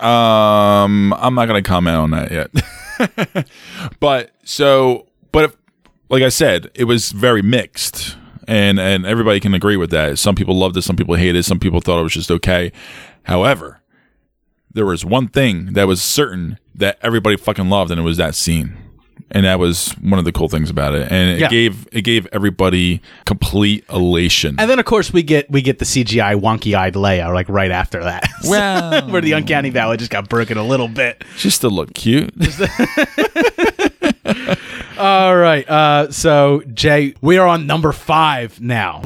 Speaker 4: um I'm not going to comment on that yet. but so but if, like I said, it was very mixed. And and everybody can agree with that. Some people loved it, some people hated it, some people thought it was just okay. However, there was one thing that was certain that everybody fucking loved and it was that scene. And that was one of the cool things about it. And it
Speaker 3: Yeah.
Speaker 4: gave it gave everybody complete elation.
Speaker 3: and then of course we get we get the CGI wonky eyed Leia like right after that.
Speaker 4: Well-
Speaker 3: where the uncanny valley just got broken a little bit.
Speaker 4: just to look cute.
Speaker 3: All right. Uh, so, Jay, we are on number five now.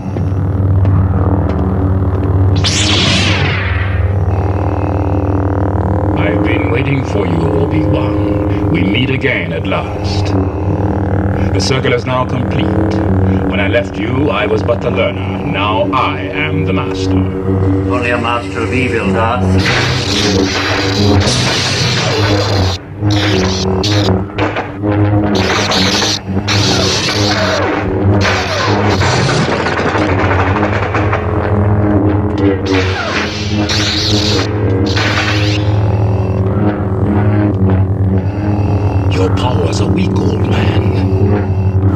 Speaker 14: I've been waiting for you, Obi-Wan. We meet again at last. The circle is now complete. When I left you, I was but the learner. Now I am the master.
Speaker 15: Only a master of evil, Darth.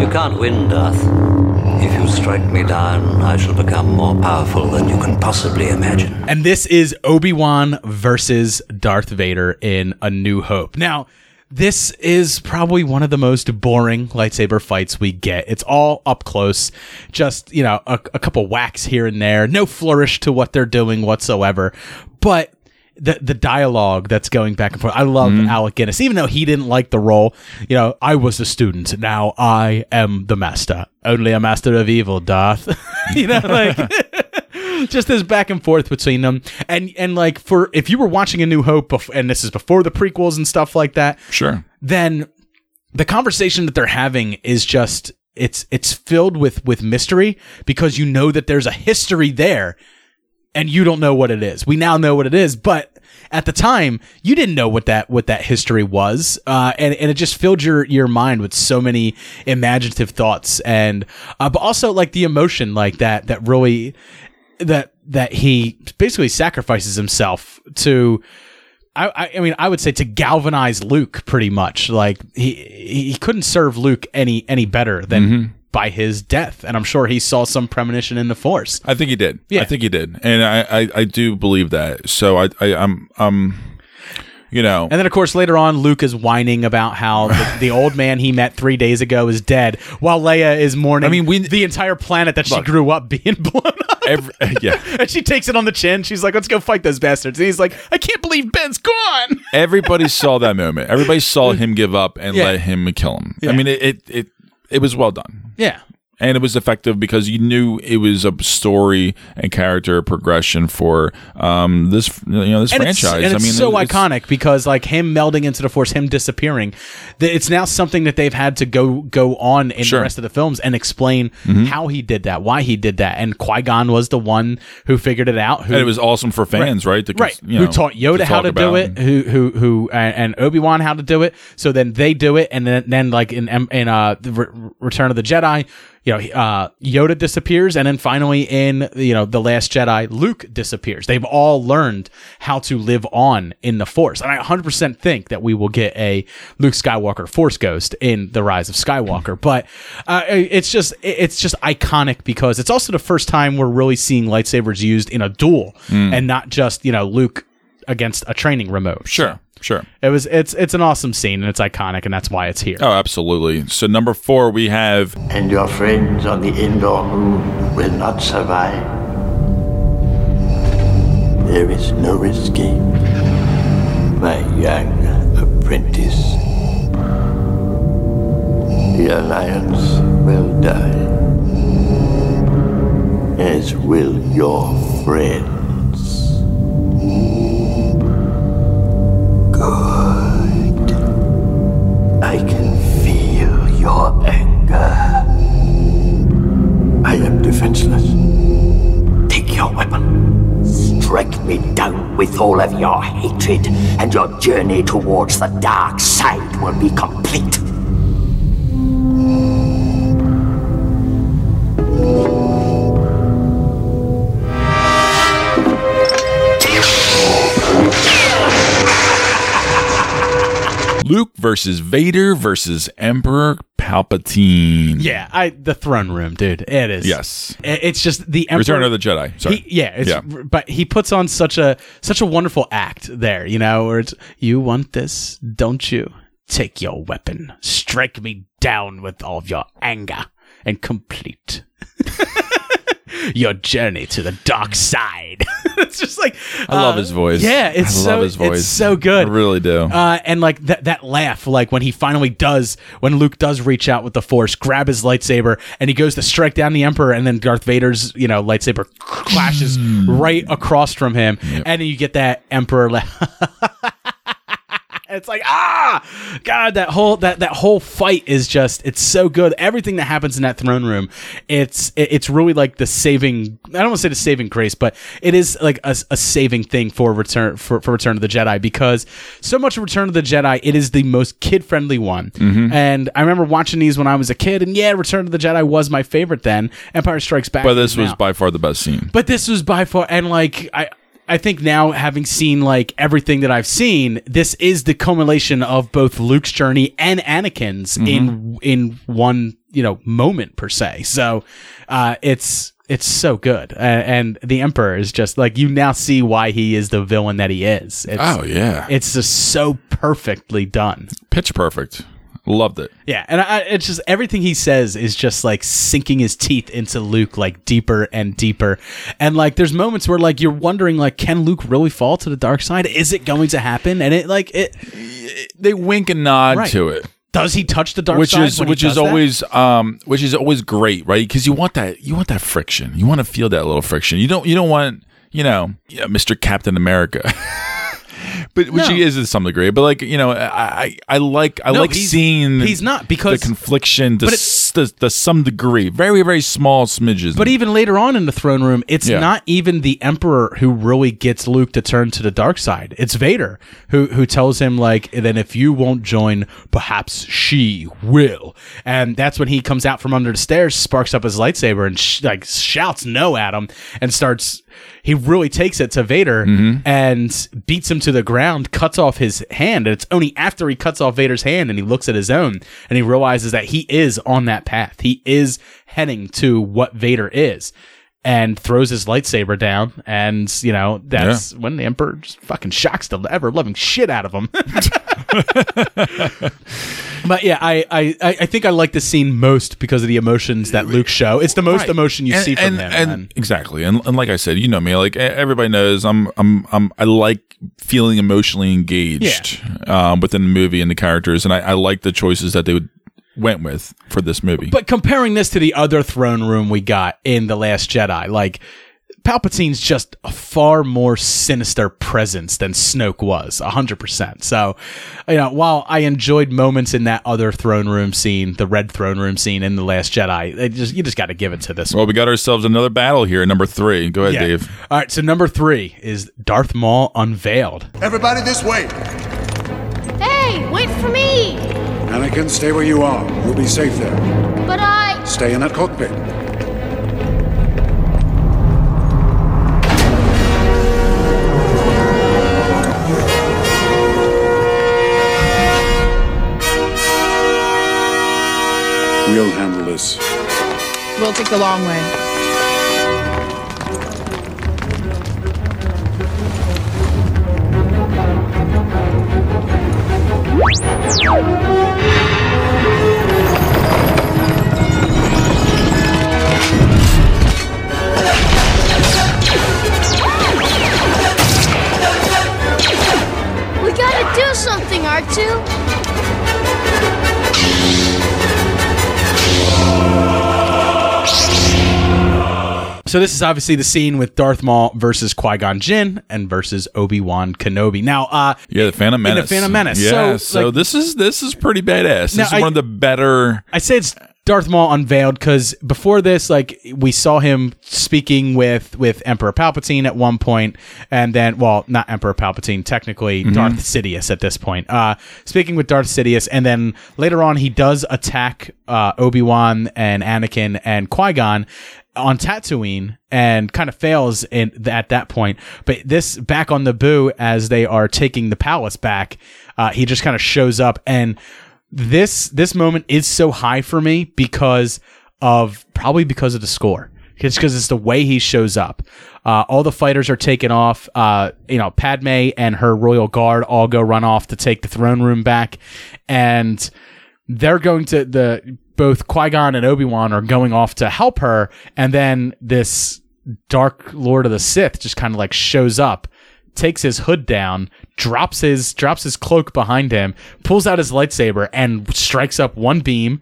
Speaker 15: You can't win, Darth. If you strike me down, I shall become more powerful than you can possibly imagine.
Speaker 3: And this is Obi Wan versus Darth Vader in A New Hope. Now, this is probably one of the most boring lightsaber fights we get. It's all up close, just, you know, a, a couple whacks here and there, no flourish to what they're doing whatsoever. But the the dialogue that's going back and forth. I love mm-hmm. Alec Guinness, even though he didn't like the role. You know, I was a student, now I am the master. Only a master of evil, Darth. you know, like just this back and forth between them, and and like for if you were watching A New Hope, bef- and this is before the prequels and stuff like that,
Speaker 4: Sure.
Speaker 3: then the conversation that they're having is just it's it's filled with with mystery because you know that there's a history there and you don't know what it is. We now know what it is, but at the time you didn't know what that what that history was, uh, and and it just filled your your mind with so many imaginative thoughts, and uh, but also like the emotion like that that really that that he basically sacrifices himself to. I, I mean, I would say to galvanize Luke pretty much. Like he he couldn't serve Luke any any better than
Speaker 4: Mm-hmm.
Speaker 3: By his death, and I'm sure he saw some premonition in the Force.
Speaker 4: I think he did.
Speaker 3: Yeah.
Speaker 4: I think he did, and I, I, I do believe that. So I, I I'm um, you know,
Speaker 3: And then, of course, later on, Luke is whining about how the, the old man he met three days ago is dead, while Leia is mourning. I mean, we, the entire planet that she grew up being blown up.
Speaker 4: every, yeah.
Speaker 3: And she takes it on the chin. She's like, "Let's go fight those bastards." And he's like, "I can't believe Ben's gone."
Speaker 4: Everybody saw that moment. Everybody saw him give up and
Speaker 3: Yeah.
Speaker 4: let him kill him.
Speaker 3: Yeah.
Speaker 4: I mean, it, it it it was well done.
Speaker 3: Yeah.
Speaker 4: And it was effective because you knew it was a story and character progression for um this you know this
Speaker 3: and
Speaker 4: franchise.
Speaker 3: It's,
Speaker 4: I mean,
Speaker 3: so
Speaker 4: it's-
Speaker 3: iconic because like him melding into the Force, him disappearing, it's now something that they've had to go go on in
Speaker 4: Sure.
Speaker 3: the rest of the films and explain
Speaker 4: Mhm.
Speaker 3: how he did that, why he did that, and Qui Gon was the one who figured it out. Who,
Speaker 4: and it was awesome for fans, right? to
Speaker 3: right.
Speaker 4: you
Speaker 3: who taught Yoda how
Speaker 4: talk
Speaker 3: to do it? Who who who and, and Obi Wan how to do it? So then they do it, and then then like in in uh the Re- Return of the Jedi, you know, uh Yoda disappears, and then finally in you know the Last Jedi, Luke disappears. They've all learned how to live on in the Force, and I 100 percent think that we will get a Luke Skywalker Force Ghost in the Rise of Skywalker. But uh, it's just it's just iconic because it's also the first time we're really seeing lightsabers used in a duel,
Speaker 4: Mm.
Speaker 3: and not just you know Luke against a training remote.
Speaker 4: Sure, sure.
Speaker 3: It was it's it's an awesome scene and it's iconic and that's why it's here.
Speaker 4: Oh, absolutely. So number four, we have
Speaker 16: And your friends on the indoor moon will not survive. There is no escape, my young apprentice. The Alliance will die, as will your friends. Your anger. I am defenseless. Take your weapon. Strike me down with all of your hatred, and your journey towards the dark side will be complete.
Speaker 4: Luke versus Vader versus Emperor Palpatine.
Speaker 3: Yeah, I the throne room, dude. It is.
Speaker 4: Yes.
Speaker 3: It's just the emperor.
Speaker 4: Return of the Jedi. Sorry.
Speaker 3: He, yeah, it's,
Speaker 4: Yeah.
Speaker 3: but he puts on such a such a wonderful act there, you know, where it's you want this, don't you? Take your weapon, strike me down with all of your anger, and complete your journey to the dark side. it's just like
Speaker 4: I love
Speaker 3: uh,
Speaker 4: his voice.
Speaker 3: Yeah, it's
Speaker 4: I
Speaker 3: so
Speaker 4: love his voice.
Speaker 3: it's so good.
Speaker 4: I really do.
Speaker 3: Uh, and like that that laugh, like when he finally does, when Luke does reach out with the Force, grab his lightsaber, and he goes to strike down the Emperor, and then Darth Vader's you know lightsaber clashes right across from him, and then you get that Emperor laugh. It's like ah, God, that whole that that whole fight is just it's so good. Everything that happens in that throne room, it's it- it's really like the saving. I don't want to say the saving grace, but it is like a, a saving thing for return for, for Return of the Jedi because so much of Return of the Jedi it is the most kid friendly one.
Speaker 4: Mhm.
Speaker 3: And I remember watching these when I was a kid, and yeah, Return of the Jedi was my favorite then. Empire Strikes Back,
Speaker 4: but this was
Speaker 3: now.
Speaker 4: by far the best scene.
Speaker 3: But this was by far, and like I, I think now having seen like everything that I've seen, this is the culmination of both Luke's journey and Anakin's in in one you know moment per se. So, uh, it's it's so good, uh, and the Emperor is just like you now see why he is the villain that he is. It's,
Speaker 4: Oh, yeah.
Speaker 3: it's just so perfectly done.
Speaker 4: Pitch perfect. Loved it.
Speaker 3: Yeah, and I, it's just everything he says is just like sinking his teeth into Luke like deeper and deeper, and like there's moments where like you're wondering like can Luke really fall to the dark side? Is it going to happen? And it like it
Speaker 4: they wink and nod
Speaker 3: Right.
Speaker 4: to it.
Speaker 3: does he touch the dark
Speaker 4: which
Speaker 3: side?
Speaker 4: is which is
Speaker 3: that?
Speaker 4: always um which is always great right because you want that you want that friction you want to feel that little friction you don't you don't want you know yeah, mr captain america but which he is to some degree but like you know i i, I like i
Speaker 3: No,
Speaker 4: like
Speaker 3: he's-
Speaker 4: seeing
Speaker 3: he's not, because-
Speaker 4: the confliction the
Speaker 3: but
Speaker 4: the, the some degree, very very small smidges.
Speaker 3: But even later on in the throne room, it's
Speaker 4: Yeah.
Speaker 3: not even the Emperor who really gets Luke to turn to the dark side. It's Vader who who tells him like, "Then if you won't join, perhaps she will." And that's when he comes out from under the stairs, sparks up his lightsaber, and sh- like shouts no at him, and starts. He really takes it to Vader
Speaker 4: Mm-hmm.
Speaker 3: and beats him to the ground, cuts off his hand. And it's only after he cuts off Vader's hand and he looks at his own and he realizes that he is on that path. He is heading to what Vader is and throws his lightsaber down. And, you know, that's when the Emperor just fucking shocks the ever loving shit out of him. but yeah, I, I, I think I like the scene most because of the emotions that Luke show. It's the most
Speaker 4: Right.
Speaker 3: emotion you
Speaker 4: And-
Speaker 3: see from
Speaker 4: and,
Speaker 3: him.
Speaker 4: and
Speaker 3: and-
Speaker 4: exactly, and, and like I said, you know me. Like everybody knows, I'm I'm I'm I like feeling emotionally engaged um, within the movie and the characters, and I, I like the choices that they would went with for this movie.
Speaker 3: But comparing this to the other throne room we got in The Last Jedi, like Palpatine's just a far more sinister presence than Snoke was, 100%. So, you know, while I enjoyed moments in that other throne room scene, the red throne room scene in The Last Jedi, it just you just got to give it to this
Speaker 4: well, we got ourselves another battle here, number three. Go ahead,
Speaker 3: Yeah.
Speaker 4: Dave.
Speaker 3: All right, so number three is Darth Maul unveiled.
Speaker 8: Everybody this way. Anakin, stay where you are. You'll be safe there.
Speaker 17: But I.
Speaker 8: Stay in that cockpit. We'll handle this.
Speaker 18: We'll take the long way.
Speaker 3: So this is obviously the scene with Darth Maul versus Qui-Gon Jinn and versus Obi-Wan Kenobi. Now, uh,
Speaker 4: Yeah, the Phantom
Speaker 3: in the
Speaker 4: Menace.
Speaker 3: Phantom Menace.
Speaker 4: Yeah,
Speaker 3: So,
Speaker 4: so,
Speaker 3: like-
Speaker 4: this is this is pretty badass. This is
Speaker 3: I-
Speaker 4: one of the better.
Speaker 3: I say it's Darth Maul unveiled because before this, like we saw him speaking with with Emperor Palpatine at one point, and then well, not Emperor Palpatine, technically
Speaker 4: Mhm.
Speaker 3: Darth Sidious at this point. Uh, speaking with Darth Sidious, and then later on he does attack uh, Obi Wan and Anakin and Qui Gon on Tatooine and kind of fails in at that point. But this back on Naboo as they are taking the palace back, uh, he just kind of shows up and this this moment is so high for me because of probably because of the score. It's because it's the way he shows up. Uh, all the fighters are taken off. Uh, you know, Padme and her royal guard all go run off to take the throne room back, and they're going to the both Qui Gon and Obi Wan are going off to help her, and then this Dark Lord of the Sith just kind of like shows up, takes his hood down, drops his drops his cloak behind him, pulls out his lightsaber, and strikes up one beam.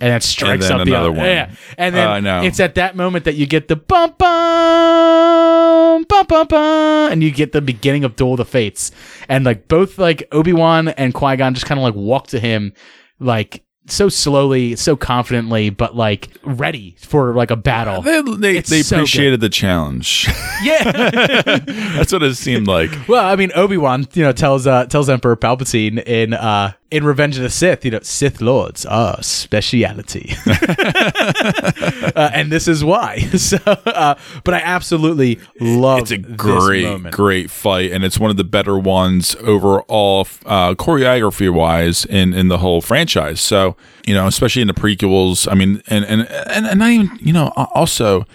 Speaker 3: And then strikes
Speaker 4: then
Speaker 3: up the other
Speaker 4: one.
Speaker 3: Yeah, and then
Speaker 4: Uh,
Speaker 3: it's at that moment that you get the bum bum bum bum bum, and you get the beginning of Duel of the Fates, and like both like Obi Wan and Qui Gon just kind of like walk to him, like so slowly, so confidently, but like ready for like a battle.
Speaker 4: They they, they
Speaker 3: so good.
Speaker 4: appreciated the challenge.
Speaker 3: Yeah,
Speaker 4: That's what it seemed like.
Speaker 3: Well, I mean, Obi Wan, you know, tells uh, tells Emperor Palpatine in uh, in Revenge of the Sith, you know, Sith lords are speciality, uh, and this is why. so, uh, but I absolutely love
Speaker 4: It's a great, great fight, and it's one of the better ones overall, uh, choreography wise in in the whole franchise. So you know, especially in the prequels. I mean, and and and, and not even you know, also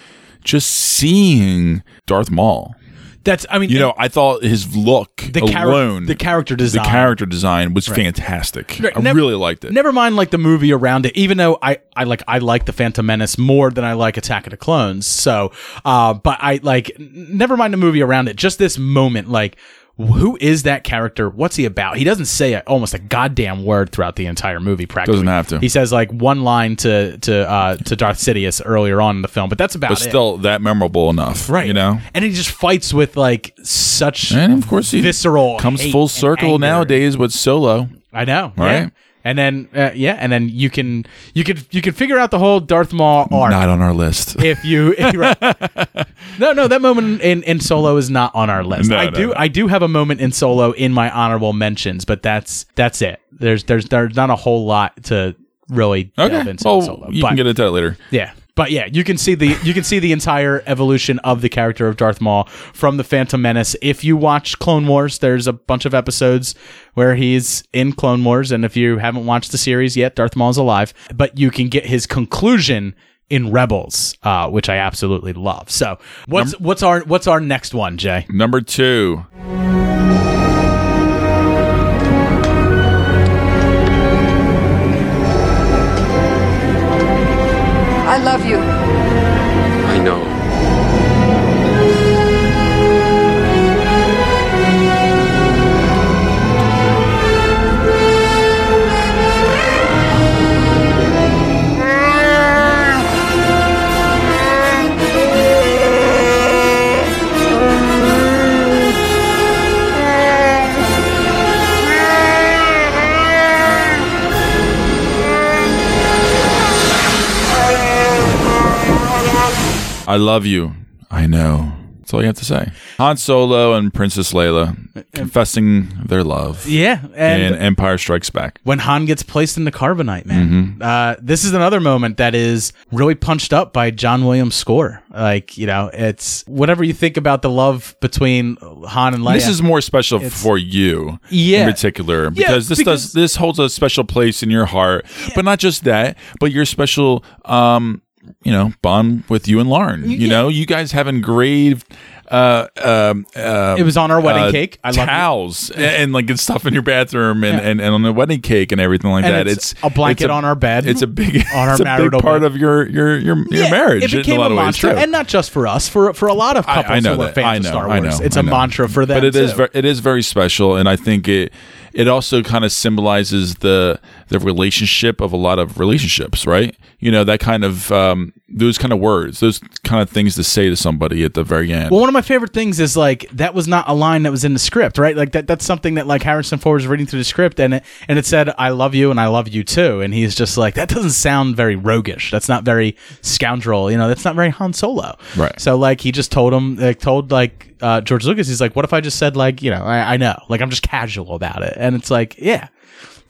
Speaker 4: just seeing Darth Maul.
Speaker 3: That's I mean,
Speaker 4: You know, I thought his look
Speaker 3: the char-
Speaker 4: alone,
Speaker 3: the character design,
Speaker 4: the character design was
Speaker 3: Right.
Speaker 4: fantastic.
Speaker 3: Right,
Speaker 4: I
Speaker 3: nev-
Speaker 4: really liked it.
Speaker 3: Never mind like the movie around it, even though I, I like I like the Phantom Menace more than I like Attack of the Clones. So uh but I like never mind the movie around it. Just this moment, like who is that character? What's he about? He doesn't say a, almost a goddamn word throughout the entire movie. Practically,
Speaker 4: Doesn't have to.
Speaker 3: He says like one line to to uh, to Darth Sidious earlier on in the film, but that's about
Speaker 4: but
Speaker 3: it.
Speaker 4: still that memorable enough,
Speaker 3: Right.
Speaker 4: You know,
Speaker 3: and he just fights with like such
Speaker 4: and of course he
Speaker 3: visceral
Speaker 4: comes full circle nowadays with Solo.
Speaker 3: I know,
Speaker 4: Right?
Speaker 3: yeah. And then uh, yeah, and then you can you can you can figure out the whole Darth Maul arc.
Speaker 4: Not on our list.
Speaker 3: if you right. no no that moment in, in solo is not on our list
Speaker 4: No,
Speaker 3: i
Speaker 4: no,
Speaker 3: do
Speaker 4: no.
Speaker 3: i do have a moment in solo in my honorable mentions but that's that's it there's there's there's not a whole lot to really delve
Speaker 4: Okay.
Speaker 3: into
Speaker 4: Well,
Speaker 3: in solo
Speaker 4: you
Speaker 3: but,
Speaker 4: can get into that later.
Speaker 3: yeah but yeah you can see the you can see the entire evolution of the character of darth maul from the phantom menace if you watch clone wars there's a bunch of episodes where he's in clone wars and if you haven't watched the series yet darth maul's alive but you can get his conclusion in Rebels, uh, which I absolutely love. So, what's what's our what's our next one, Jay?
Speaker 4: Number two.
Speaker 19: I love you.
Speaker 7: I know.
Speaker 4: That's all you have to say. Han Solo and Princess Leia confessing their love.
Speaker 3: Yeah, and-
Speaker 4: in Empire Strikes Back.
Speaker 3: When Han gets placed in the carbonite, man.
Speaker 4: Mm-hmm.
Speaker 3: Uh, this is another moment that is really punched up by John Williams' score. Like you know, it's whatever you think about the love between Han and Leia.
Speaker 4: This is more special
Speaker 3: It's-
Speaker 4: for you,
Speaker 3: Yeah.
Speaker 4: in particular,
Speaker 3: Yeah,
Speaker 4: because this
Speaker 3: because-
Speaker 4: does this holds a special place in your heart. But not just that, but your special, um, you know, bond with you and Lauren. You know, you guys have engraved. Uh, um, uh,
Speaker 3: It was on our wedding
Speaker 4: uh,
Speaker 3: cake. I love
Speaker 4: towels and, and like and stuff in your bathroom and, and, and on the wedding cake and everything like
Speaker 3: And
Speaker 4: that.
Speaker 3: it's
Speaker 4: It's
Speaker 3: a blanket
Speaker 4: it's
Speaker 3: on our bed.
Speaker 4: It's a big
Speaker 3: On our
Speaker 4: it's a
Speaker 3: marital
Speaker 4: part
Speaker 3: bed.
Speaker 4: of your your your, your
Speaker 3: Yeah,
Speaker 4: marriage.
Speaker 3: It became
Speaker 4: a
Speaker 3: a
Speaker 4: of ways,
Speaker 3: mantra,
Speaker 4: too.
Speaker 3: and not just for us, for for a lot of couples
Speaker 4: I, know
Speaker 3: who are
Speaker 4: that.
Speaker 3: fans
Speaker 4: I
Speaker 3: of
Speaker 4: know.
Speaker 3: Star
Speaker 4: I
Speaker 3: Wars.
Speaker 4: know.
Speaker 3: It's
Speaker 4: I
Speaker 3: a
Speaker 4: know.
Speaker 3: mantra for them.
Speaker 4: But it is very, it is very special, and I think it it also kind of symbolizes the the relationship of a lot of relationships, right? You know that kind of um, those kind of words, those kind of things to say to somebody at the very end.
Speaker 3: Well, one of my favorite things is like that was not a line that was in the script, right? Like that that's something that like Harrison Ford was reading through the script and it and it said I love you and I love you too and he's just like that doesn't sound very roguish. That's not very scoundrel, you know, that's not very Han Solo.
Speaker 4: Right.
Speaker 3: So like he just told him like told like uh, George Lucas he's like what if I just said like, you know, I, I know. Like I'm just casual about it. And it's like, yeah.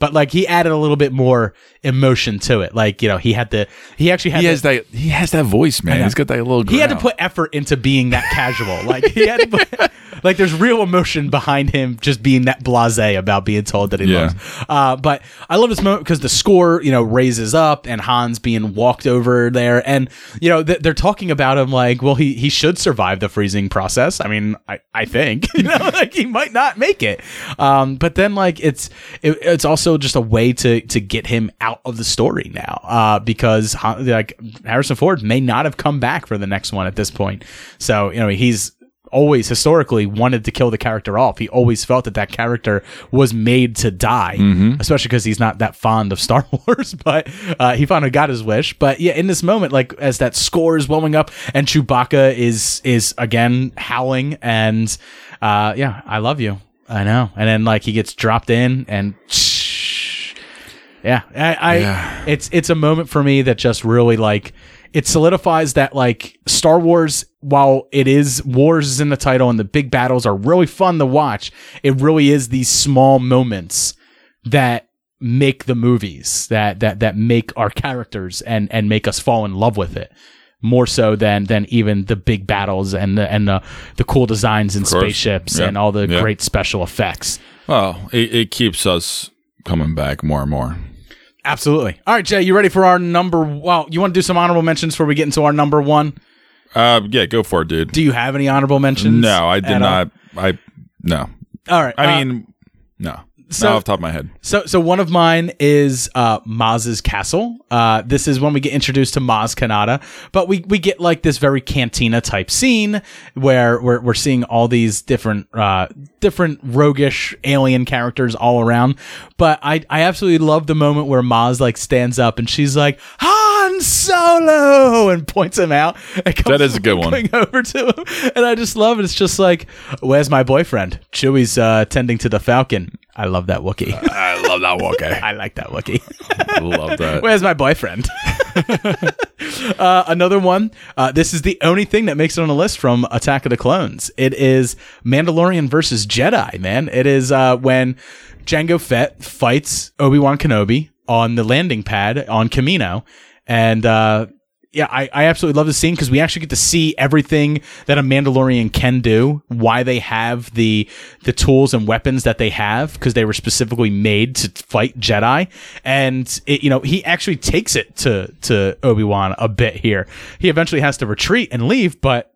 Speaker 3: But like he added a little bit more emotion to it. Like, you know, he had to he actually had
Speaker 4: he
Speaker 3: to-
Speaker 4: has that he has that voice, man. He's got that little.
Speaker 3: he had to put effort into being that casual. Like he had to put, like there's real emotion behind him just being that blasé about being told that he
Speaker 4: Yeah.
Speaker 3: loves. Uh, but I love this moment because the score, you know, raises up and Hans being walked over there, and you know th- they're talking about him like, well, he he should survive the freezing process. I mean, I I think you know like he might not make it. Um, but then like it's it, it's also just a way to to get him out of the story now uh, because like Harrison Ford may not have come back for the next one at this point. So you know he's always historically wanted to kill the character off. He always felt that that character was made to die,
Speaker 4: Mhm.
Speaker 3: especially because he's not that fond of Star Wars. But uh, he finally got his wish. But yeah, in this moment, like as that score is welling up and Chewbacca is is again howling, and uh, yeah, I love you. I know. And then like he gets dropped in and. Yeah, I, I
Speaker 4: Yeah.
Speaker 3: it's it's a moment for me that just really like it solidifies that like Star Wars, while it is wars is in the title and the big battles are really fun to watch, it really is these small moments that make the movies that that that make our characters and and make us fall in love with it more so than than even the big battles and the and the the cool designs and spaceships
Speaker 4: Yeah.
Speaker 3: and all the
Speaker 4: Yeah.
Speaker 3: great special effects.
Speaker 4: Well, it, it keeps us coming back more and more.
Speaker 3: Absolutely. All right, Jay, you ready for our number? Well, you want to do some honorable mentions before we get into our number one?
Speaker 4: Uh, yeah, go for it, dude.
Speaker 3: Do you have any honorable mentions?
Speaker 4: No, I did
Speaker 3: at all?
Speaker 4: not. I no.
Speaker 3: All right.
Speaker 4: I
Speaker 3: uh,
Speaker 4: mean, no.
Speaker 3: so-
Speaker 4: not off the top of my head.
Speaker 3: So, so one of mine is uh, Maz's castle. Uh, this is when we get introduced to Maz Kanata, but we, we get like this very cantina type scene where we're, we're seeing all these different uh, different roguish alien characters all around. But I I absolutely love the moment where Maz like stands up and she's like Han Solo and points him out. And comes
Speaker 4: That is a good one.
Speaker 3: walking over to him, and I just love it. It's just like, where's my boyfriend? Chewie's uh, tending to the Falcon. I love that Wookiee.
Speaker 4: I love that Wookiee.
Speaker 3: I like that Wookiee.
Speaker 4: I love that.
Speaker 3: Where's my boyfriend? uh, another one. Uh, this is the only thing that makes it on the list from Attack of the Clones. It is Mandalorian versus Jedi. Man, it is uh, when Jango Fett fights Obi Wan Kenobi on the landing pad on Kamino. and uh, yeah, I, I absolutely love the scene because we actually get to see everything that a Mandalorian can do, why they have the the tools and weapons that they have because they were specifically made to fight Jedi, and it, you know he actually takes it to to Obi Wan a bit here. He eventually has to retreat and leave, but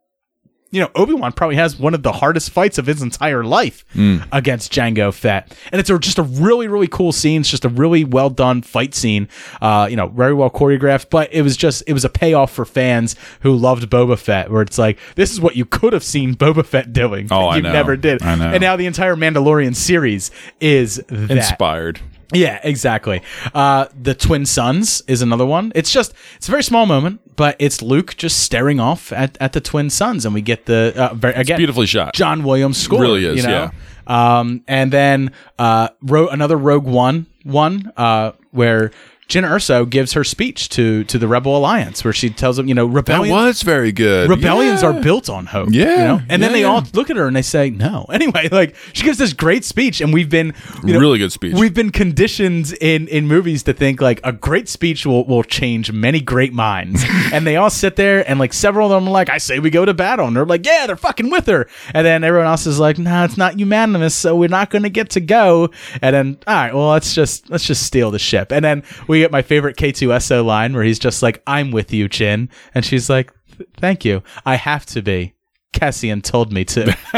Speaker 3: you know, Obi Wan probably has one of the hardest fights of his entire life
Speaker 4: Mm.
Speaker 3: against Jango Fett, and it's a, just a really, really cool scene. It's just a really well done fight scene. Uh, you know, very well choreographed, but it was just it was a payoff for fans who loved Boba Fett, where it's like this is what you could have seen Boba Fett doing,
Speaker 4: Oh,
Speaker 3: you never did,
Speaker 4: I know.
Speaker 3: and now the entire Mandalorian series is that.
Speaker 4: Inspired.
Speaker 3: Yeah, exactly. Uh, the twin suns is another one. It's just it's a very small moment, but it's Luke just staring off at, at the twin suns, and we get the uh, very, again
Speaker 4: beautifully shot.
Speaker 3: John Williams score.
Speaker 4: Really is,
Speaker 3: you know? Um, and then uh, ro- another Rogue One one uh, where. Jyn Erso gives her speech to to the Rebel Alliance, where she tells them, you know,
Speaker 4: That
Speaker 3: rebellion,
Speaker 4: was very good.
Speaker 3: rebellions
Speaker 4: Yeah.
Speaker 3: are built on hope.
Speaker 4: Yeah,
Speaker 3: you know? and then they
Speaker 4: yeah.
Speaker 3: all look at her and they say no. Anyway, like she gives this great speech, and we've been you know,
Speaker 4: Really good speech.
Speaker 3: We've been conditioned in in movies to think like a great speech will will change many great minds, and they all sit there and like several of them are like, I say we go to battle, and they're like, yeah, they're fucking with her, and then everyone else is like, no, it's not unanimous, so we're not going to get to go, and then all right, well let's just let's just steal the ship, and then we get my favorite K2SO line where he's just like, I'm with you, Jyn, and she's like, thank you, I have to be. Cassian told me to.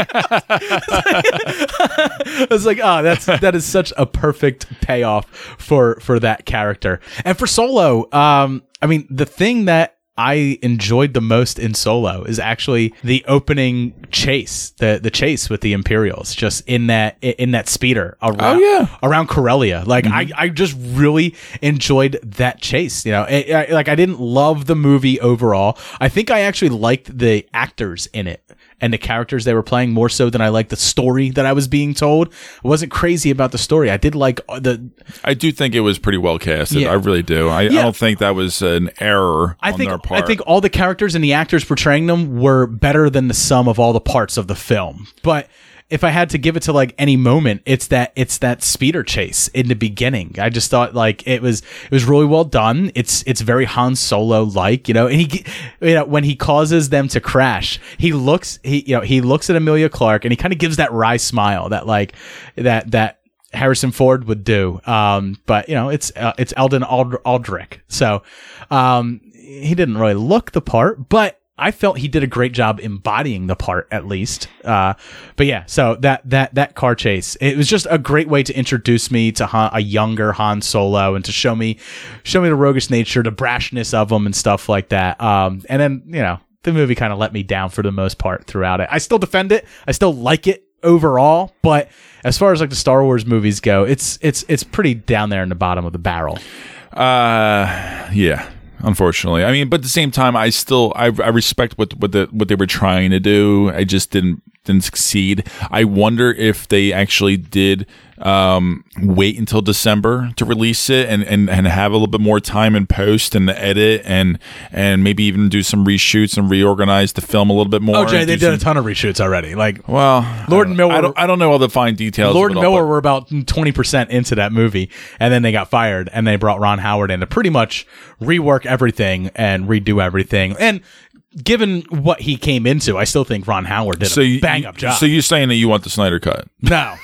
Speaker 3: I was like, oh, that's that is such a perfect payoff for for that character. And for Solo, um, I mean, the thing that I enjoyed the most in Solo is actually the opening chase, the the chase with the Imperials, just in that in that speeder oh, around
Speaker 4: Oh, yeah.
Speaker 3: around Corellia. Like I mm-hmm. I just really enjoyed that chase. You know, It- I- like I didn't love the movie overall. I think I actually liked the actors in it and the characters they were playing more so than I liked the story that I was being told. I wasn't crazy about the story. I did like uh, the
Speaker 4: I do think it was pretty well casted.
Speaker 3: Yeah.
Speaker 4: I really do. I,
Speaker 3: Yeah.
Speaker 4: I don't think that was an error
Speaker 3: I
Speaker 4: on
Speaker 3: think
Speaker 4: their part.
Speaker 3: I think all the characters and the actors portraying them were better than the sum of all the parts of the film. But if I had to give it to like any moment, it's that it's that speeder chase in the beginning. I just thought like it was it was really well done. It's it's very Han Solo like, you know. And he you know when he causes them to crash, he looks he you know he looks at Emilia Clarke and he kind of gives that wry smile that like that that Harrison Ford would do. Um, but you know, it's uh, it's Alden Ald- Aldrich, so um, he didn't really look the part, but I felt he did a great job embodying the part at least. Uh, but yeah, so that that that car chase, it was just a great way to introduce me to Han, a younger Han Solo and to show me show me the roguish nature, the brashness of him, and stuff like that. Um, and then you know. The movie kind of let me down for the most part throughout it. I still defend it. I still like it overall, but as far as like the Star Wars movies go, it's it's it's pretty down there in the bottom of the barrel.
Speaker 4: Uh, yeah. Unfortunately, I mean, but at the same time, I still I, I respect what what the what they were trying to do. I just didn't didn't succeed. I wonder if they actually did um, wait until December to release it and, and, and have a little bit more time in post and the edit and and maybe even do some reshoots and reorganize the film a little bit more.
Speaker 3: Oh, Jay, they did a ton of reshoots already. Like,
Speaker 4: well,
Speaker 3: Lord and Miller.
Speaker 4: I don't I don't know all the fine details.
Speaker 3: Lord
Speaker 4: of
Speaker 3: and
Speaker 4: it all,
Speaker 3: Miller
Speaker 4: but-
Speaker 3: were about twenty percent into that movie, and then they got fired, and they brought Ron Howard in to pretty much rework everything and redo everything. And given what he came into, I still think Ron Howard did
Speaker 4: so
Speaker 3: a
Speaker 4: you,
Speaker 3: bang up job.
Speaker 4: So you're saying that you want the Snyder cut?
Speaker 3: no.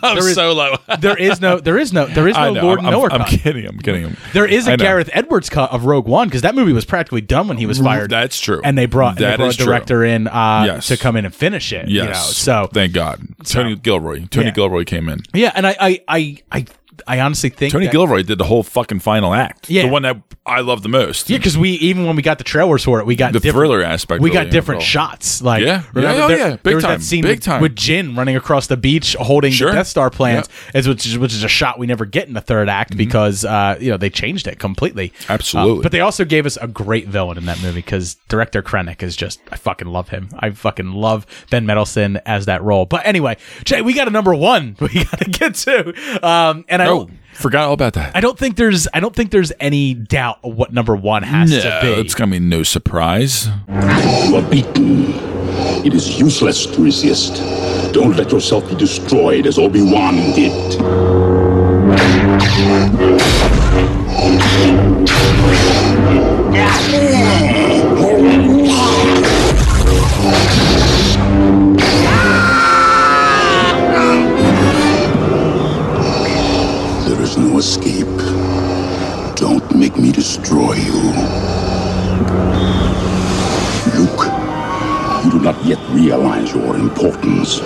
Speaker 4: I'm
Speaker 3: There is-
Speaker 4: Solo.
Speaker 3: there is no, there is no, there is no
Speaker 4: know,
Speaker 3: Lord
Speaker 4: I'm, I'm,
Speaker 3: cut.
Speaker 4: I'm kidding. I'm kidding.
Speaker 3: there is a. Gareth Edwards cut of Rogue One because that movie was practically done when he was fired.
Speaker 4: That's true.
Speaker 3: and they brought, and they brought a
Speaker 4: true.
Speaker 3: director in uh,
Speaker 4: Yes.
Speaker 3: to come in and finish it.
Speaker 4: Yes.
Speaker 3: You know? So
Speaker 4: thank God, Tony Gilroy. Tony
Speaker 3: Yeah.
Speaker 4: Gilroy came in.
Speaker 3: Yeah, and I, I, I, I I honestly think
Speaker 4: Tony
Speaker 3: that-
Speaker 4: Gilroy did the whole fucking final act.
Speaker 3: Yeah.
Speaker 4: the one that I love the most.
Speaker 3: Yeah, because we even when we got the trailers for it, we got
Speaker 4: The
Speaker 3: different-
Speaker 4: thriller aspect
Speaker 3: We got different shots. Like,
Speaker 4: Yeah.
Speaker 3: remember
Speaker 4: Yeah, oh,
Speaker 3: there,
Speaker 4: yeah. Big
Speaker 3: there was
Speaker 4: time.
Speaker 3: that scene
Speaker 4: Big
Speaker 3: with,
Speaker 4: time.
Speaker 3: with Jyn running across the beach holding
Speaker 4: Sure.
Speaker 3: the Death Star plans, as which is which is a shot we never get in the third act because uh, you know they changed it completely.
Speaker 4: Mm-hmm. Absolutely.
Speaker 3: Uh, but they also gave us a great villain in that movie because director Krennic is just I fucking love him. I fucking love Ben Mendelsohn as that role. But anyway, Jay, we got a number one we got to get to, um, and I
Speaker 4: Oh,
Speaker 3: don't.
Speaker 4: forgot all about that.
Speaker 3: I don't think there's I don't think there's any doubt of what number one has
Speaker 4: no,
Speaker 3: to be.
Speaker 4: it's gonna be no surprise.
Speaker 19: You are beaten. It is useless to resist. Don't let yourself be destroyed as Obi-Wan did. Escape. Don't make me destroy you. Luke, you do not yet realize your importance.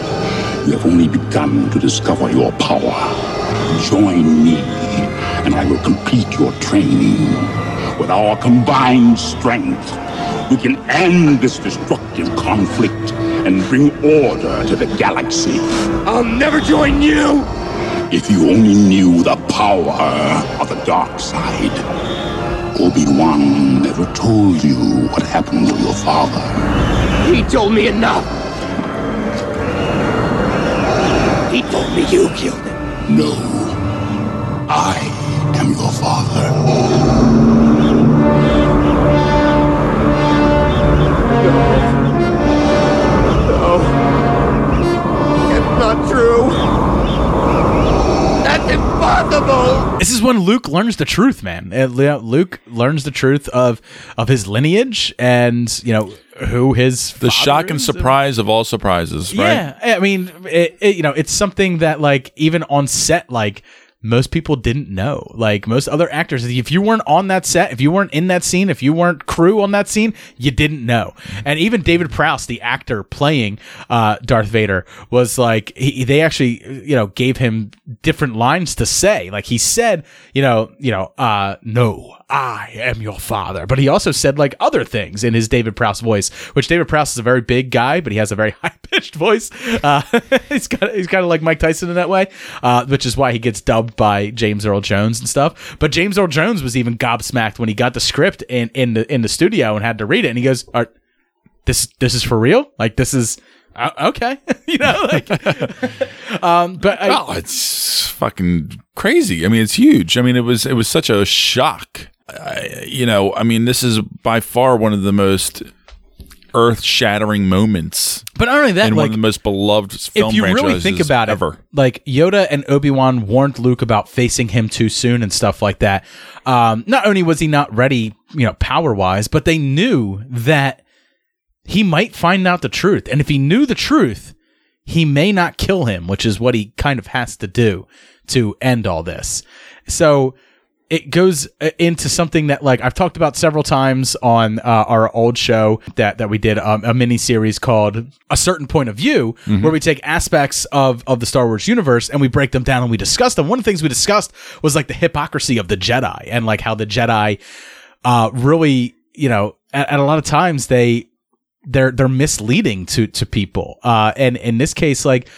Speaker 19: You have only begun to discover your power. Join me, and I will complete your training. With our combined strength, we can end this destructive conflict and bring order to the galaxy.
Speaker 8: I'll never join you!
Speaker 19: If you only knew the power of the dark side. Obi-Wan never told you what happened to your father.
Speaker 8: He told me enough! He told me you killed him.
Speaker 19: No. I am your father.
Speaker 8: Impossible!
Speaker 3: This is when Luke learns the truth, man. Uh, Luke learns the truth of of his lineage and you know who his
Speaker 4: The shock and
Speaker 3: is.
Speaker 4: surprise of all surprises, right?
Speaker 3: Yeah, I mean, it, it, you know, it's something that like even on set, like most people didn't know. Like most other actors, if you weren't on that set, if you weren't in that scene, if you weren't crew on that scene, you didn't know. And even David Prowse, the actor playing uh, Darth Vader, was like he, they actually you know gave him different lines to say. Like he said, you know, you know, uh, no, I am your father. But he also said like other things in his David Prowse voice, which David Prowse is a very big guy, but he has a very high pitched voice. Uh, he's got he's kind of like Mike Tyson in that way, uh, which is why he gets dubbed by James Earl Jones and stuff. But James Earl Jones was even gobsmacked when he got the script in in the in the studio and had to read it, and he goes, Are, "This this is for real? Like this is." Uh, okay, you know, like, um, but I,
Speaker 4: oh, it's fucking crazy. I mean, it's huge. I mean, it was it was such a shock. I, you know, I mean, this is by far one of the most earth-shattering moments.
Speaker 3: But not only that,
Speaker 4: in one of the most beloved film
Speaker 3: if you really think about
Speaker 4: ever.
Speaker 3: it, like Yoda and Obi Wan warned Luke about facing him too soon and stuff like that. Um, not only was he not ready, you know, power wise, but they knew that he might find out the truth, and if he knew the truth, he may not kill him, which is what he kind of has to do to end all this. So it goes uh, into something that like I've talked about several times on uh, our old show that that we did um, a mini series called a certain point of view
Speaker 4: Mm-hmm.
Speaker 3: where we take aspects of of the Star Wars universe and we break them down and we discuss them. One of the things we discussed was like the hypocrisy of the Jedi and like how the Jedi uh really you know at, at a lot of times they they're they're misleading to to people. Uh, and in this case, like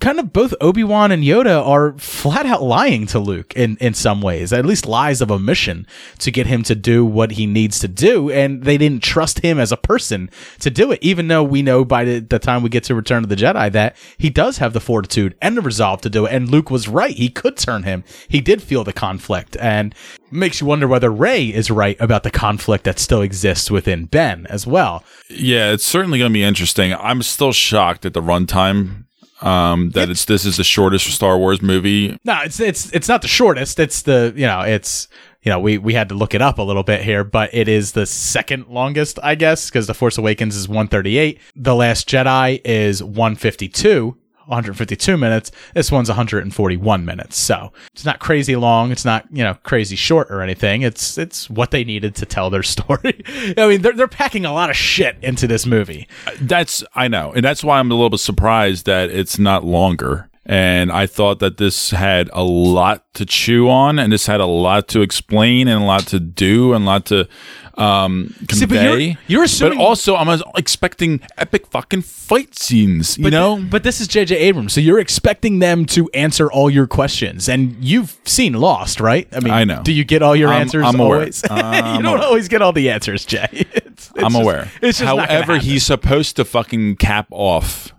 Speaker 3: kind of both Obi Wan and Yoda are flat out lying to Luke in in some ways, at least lies of omission to get him to do what he needs to do. And they didn't trust him as a person to do it, even though we know by the, the time we get to Return of the Jedi that he does have the fortitude and the resolve to do it. And Luke was right; he could turn him. He did feel the conflict, and makes you wonder whether Rey is right about the conflict that still exists within Ben as well.
Speaker 4: Yeah, it's certainly going to be interesting. I'm still shocked at the runtime. Um, that it's this is the shortest Star Wars movie.
Speaker 3: No, it's it's it's not the shortest. It's the you know it's you know we we had to look it up a little bit here, but it is the second longest, I guess, because the Force Awakens is 138. The Last Jedi is 152. 152 minutes. This one's 141 minutes. So it's not crazy long. It's not, you know, crazy short or anything. It's, it's what they needed to tell their story. I mean, they're, they're packing a lot of shit into this movie.
Speaker 4: That's I know, and that's why I'm a little bit surprised that it's not longer. And I thought that this had a lot to chew on, and this had a lot to explain, and a lot to do, and a lot to um, convey.
Speaker 3: See, but you're- you're assuming-
Speaker 4: but also, I'm expecting epic fucking fight scenes. You
Speaker 3: But
Speaker 4: know,
Speaker 3: th- but this is J.J. Abrams, so you're expecting them to answer all your questions, and you've seen Lost, right? I mean,
Speaker 4: I know.
Speaker 3: Do you get all your
Speaker 4: I'm-
Speaker 3: answers
Speaker 4: I'm aware.
Speaker 3: always?
Speaker 4: I'm
Speaker 3: you don't
Speaker 4: aware.
Speaker 3: always get all the answers, Jay. It's, it's
Speaker 4: I'm
Speaker 3: just-
Speaker 4: aware.
Speaker 3: It's just
Speaker 4: However, he's supposed to fucking cap off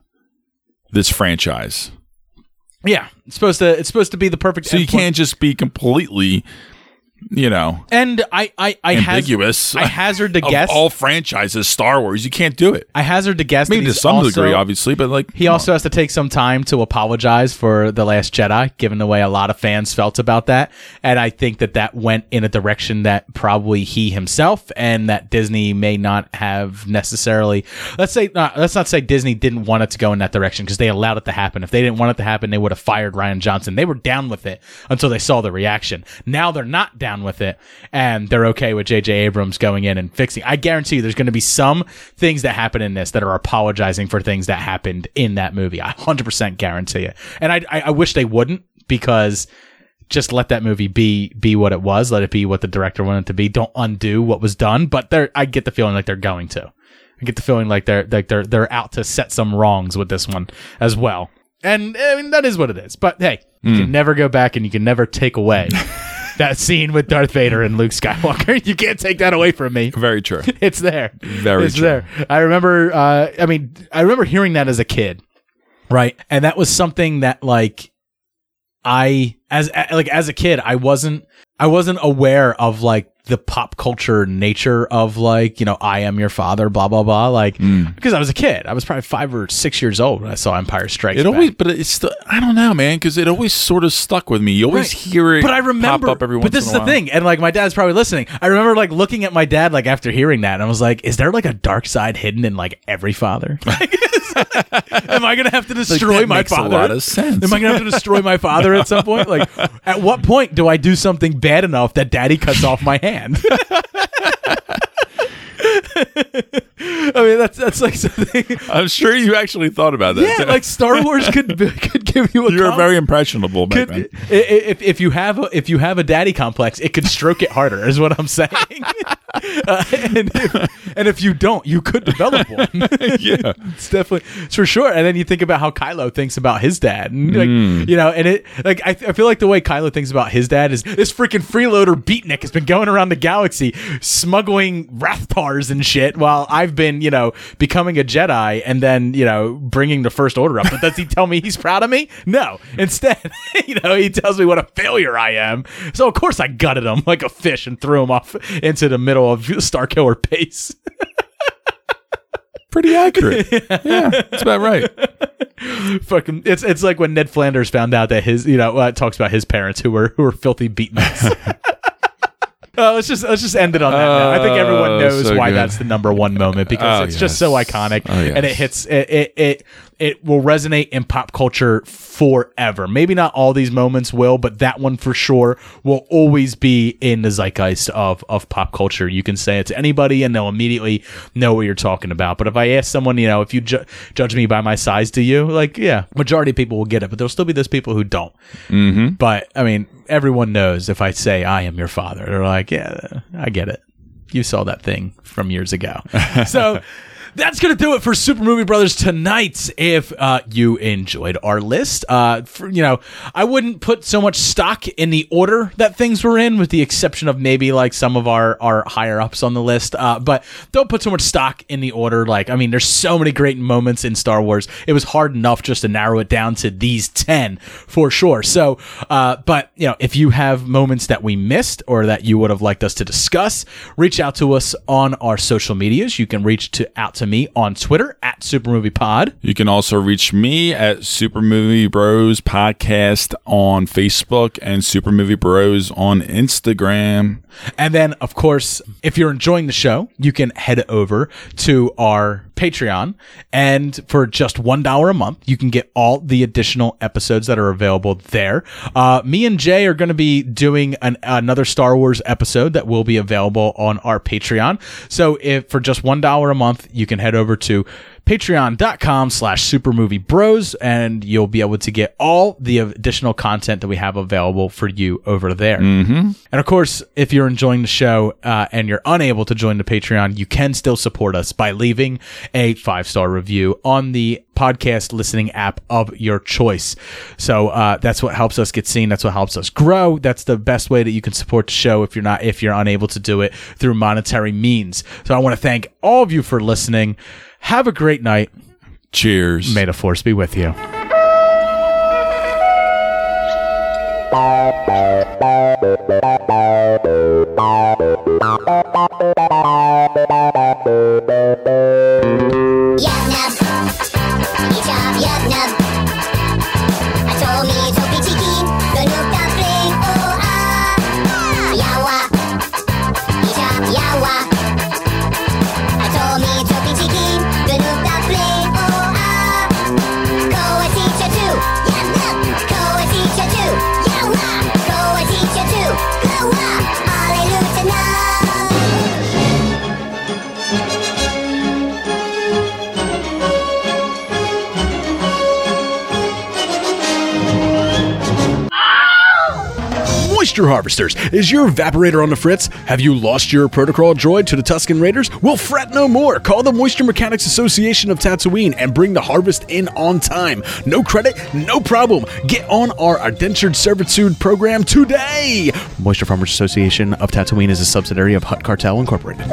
Speaker 4: this franchise.
Speaker 3: yeah. It's supposed to. It's supposed to be the perfect.
Speaker 4: So you can't just be completely, you know,
Speaker 3: And I, I, I
Speaker 4: ambiguous.
Speaker 3: Haz- I hazard to guess.
Speaker 4: all franchises, Star Wars. You can't do it.
Speaker 3: I hazard to guess.
Speaker 4: Maybe to some
Speaker 3: also-
Speaker 4: degree, obviously, but like
Speaker 3: He also has to take some time to apologize for The Last Jedi, given the way a lot of fans felt about that. And I think that that went in a direction that probably he himself and that Disney may not have necessarily. Let's say, uh, let's not say Disney didn't want it to go in that direction because they allowed it to happen. If they didn't want it to happen, they would have fired Rian Johnson. They were down with it until they saw the reaction. Now they're not down with it and they're okay with J.J. Abrams going in and fixing. I guarantee you there's going to be some things that happen in this that are apologizing for things that happened in that movie. I 100% guarantee it. And I, I, I wish they wouldn't because just let that movie be be what it was. Let it be what the director wanted it to be. Don't undo what was done. But they're I get the feeling like they're going to. I get the feeling like they're like they're they're out to set some wrongs with this one as well. And I mean that is what it is. But hey, you
Speaker 4: Hmm.
Speaker 3: can never go back and you can never take away that scene with Darth Vader and Luke Skywalker. You can't take that away from me.
Speaker 4: Very true.
Speaker 3: It's there.
Speaker 4: Very true.
Speaker 3: it's
Speaker 4: true.
Speaker 3: there. I remember uh I mean I remember hearing that as a kid. Right? And that was something that like I as like as a kid I wasn't I wasn't aware of like the pop culture nature of like you know I am your father blah blah blah like
Speaker 4: Hmm.
Speaker 3: because I was a kid I was probably five or six years old when I saw Empire Strikes
Speaker 4: It
Speaker 3: Back.
Speaker 4: always, but it's still, I don't know, man, because it always sort of stuck with me. You always
Speaker 3: Right.
Speaker 4: hear it,
Speaker 3: but I remember,
Speaker 4: pop up every once
Speaker 3: but this is the
Speaker 4: while.
Speaker 3: thing, and like my dad's probably listening. I remember like looking at my dad like after hearing that, and I was like, "Is there like a dark side hidden in like every father? Am I gonna have to destroy
Speaker 4: that
Speaker 3: my
Speaker 4: makes a
Speaker 3: father?
Speaker 4: lot of sense.
Speaker 3: Am I gonna have to destroy my father at some point? Like, at what point do I do something bad enough that daddy cuts off my hand? I mean, that's that's like something.
Speaker 4: I'm sure you actually thought about that.
Speaker 3: Yeah, like Star Wars could could give you a.
Speaker 4: You're
Speaker 3: com-
Speaker 4: very impressionable
Speaker 3: could, i- if if you have a, if you have a daddy complex, it could stroke it harder. Is what I'm saying. Uh, and, if, and if you don't, you could develop one.
Speaker 4: Yeah.
Speaker 3: it's definitely it's for sure. And then you think about how Kylo thinks about his dad, and like
Speaker 4: Mm.
Speaker 3: you know, and it like I, I feel like the way Kylo thinks about his dad is this freaking freeloader beatnik has been going around the galaxy smuggling Rathtars and shit, while I've been you know becoming a Jedi and then you know bringing the First Order up. But does he tell me he's proud of me? No. Instead, you know, he tells me what a failure I am. So of course I gutted him like a fish and threw him off into the middle of Starkiller base.
Speaker 4: Pretty accurate. yeah, that's about right.
Speaker 3: Fucking, it's it's like when Ned Flanders found out that his, you know, uh, talks about his parents who were who were filthy beatniks. Uh, let's just let's just end it on that. note. I think everyone
Speaker 4: Oh,
Speaker 3: knows
Speaker 4: so
Speaker 3: why
Speaker 4: good.
Speaker 3: that's the number one moment because
Speaker 4: Oh,
Speaker 3: it's just so iconic
Speaker 4: Oh, yes.
Speaker 3: and it hits it, it it it will resonate in pop culture forever. Maybe not all these moments will, but that one for sure will always be in the zeitgeist of of pop culture. You can say it to anybody and they'll immediately know what you're talking about. But if I ask someone, you know, if you ju- judge me by my size, do you? Like, yeah, majority of people will get it, but there'll still be those people who don't.
Speaker 4: Mm-hmm.
Speaker 3: But I mean, everyone knows if I say I am your father, they're like, yeah, I get it. You saw that thing from years ago. so that's going to do it for Super Movie Brothers tonight. If uh, you enjoyed our list, uh, for, you know, I wouldn't put so much stock in the order that things were in, with the exception of maybe like some of our, our higher ups on the list. Uh, but don't put so much stock in the order. Like, I mean, there's so many great moments in Star Wars. It was hard enough just to narrow it down to these 10 for sure. So, uh, but, you know, if you have moments that we missed or that you would have liked us to discuss, reach out to us on our social medias. You can reach to out to me on Twitter at Super Movie Pod.
Speaker 4: You can also reach me at Super Movie Bros Podcast on Facebook and Super Movie Bros on Instagram.
Speaker 3: And then, of course, if you're enjoying the show, you can head over to our Patreon. And for just $1 a month, you can get all the additional episodes that are available there. Uh, me and Jay are going to be doing an, another Star Wars episode that will be available on our Patreon. So if for just $1 a month, you can head over to patreon.com slash supermoviebros and you'll be able to get all the additional content that we have available for you over there.
Speaker 4: Mm-hmm.
Speaker 3: And of course, if you're enjoying the show uh, and you're unable to join the Patreon, you can still support us by leaving a five star review on the podcast listening app of your choice. So uh, that's what helps us get seen. That's what helps us grow. That's the best way that you can support the show if you're not if you're unable to do it through monetary means. So I want to thank all of you for listening. Have a great night.
Speaker 4: Cheers.
Speaker 3: May the force be with you. Moisture Harvesters, is your evaporator on the fritz? Have you lost your protocol droid to the Tusken Raiders? Well, fret no more. Call the Moisture Mechanics Association of Tatooine and bring the harvest in on time. No credit, no problem. Get on our indentured servitude program today. Moisture Farmers Association of Tatooine is a subsidiary of Hutt Cartel Incorporated.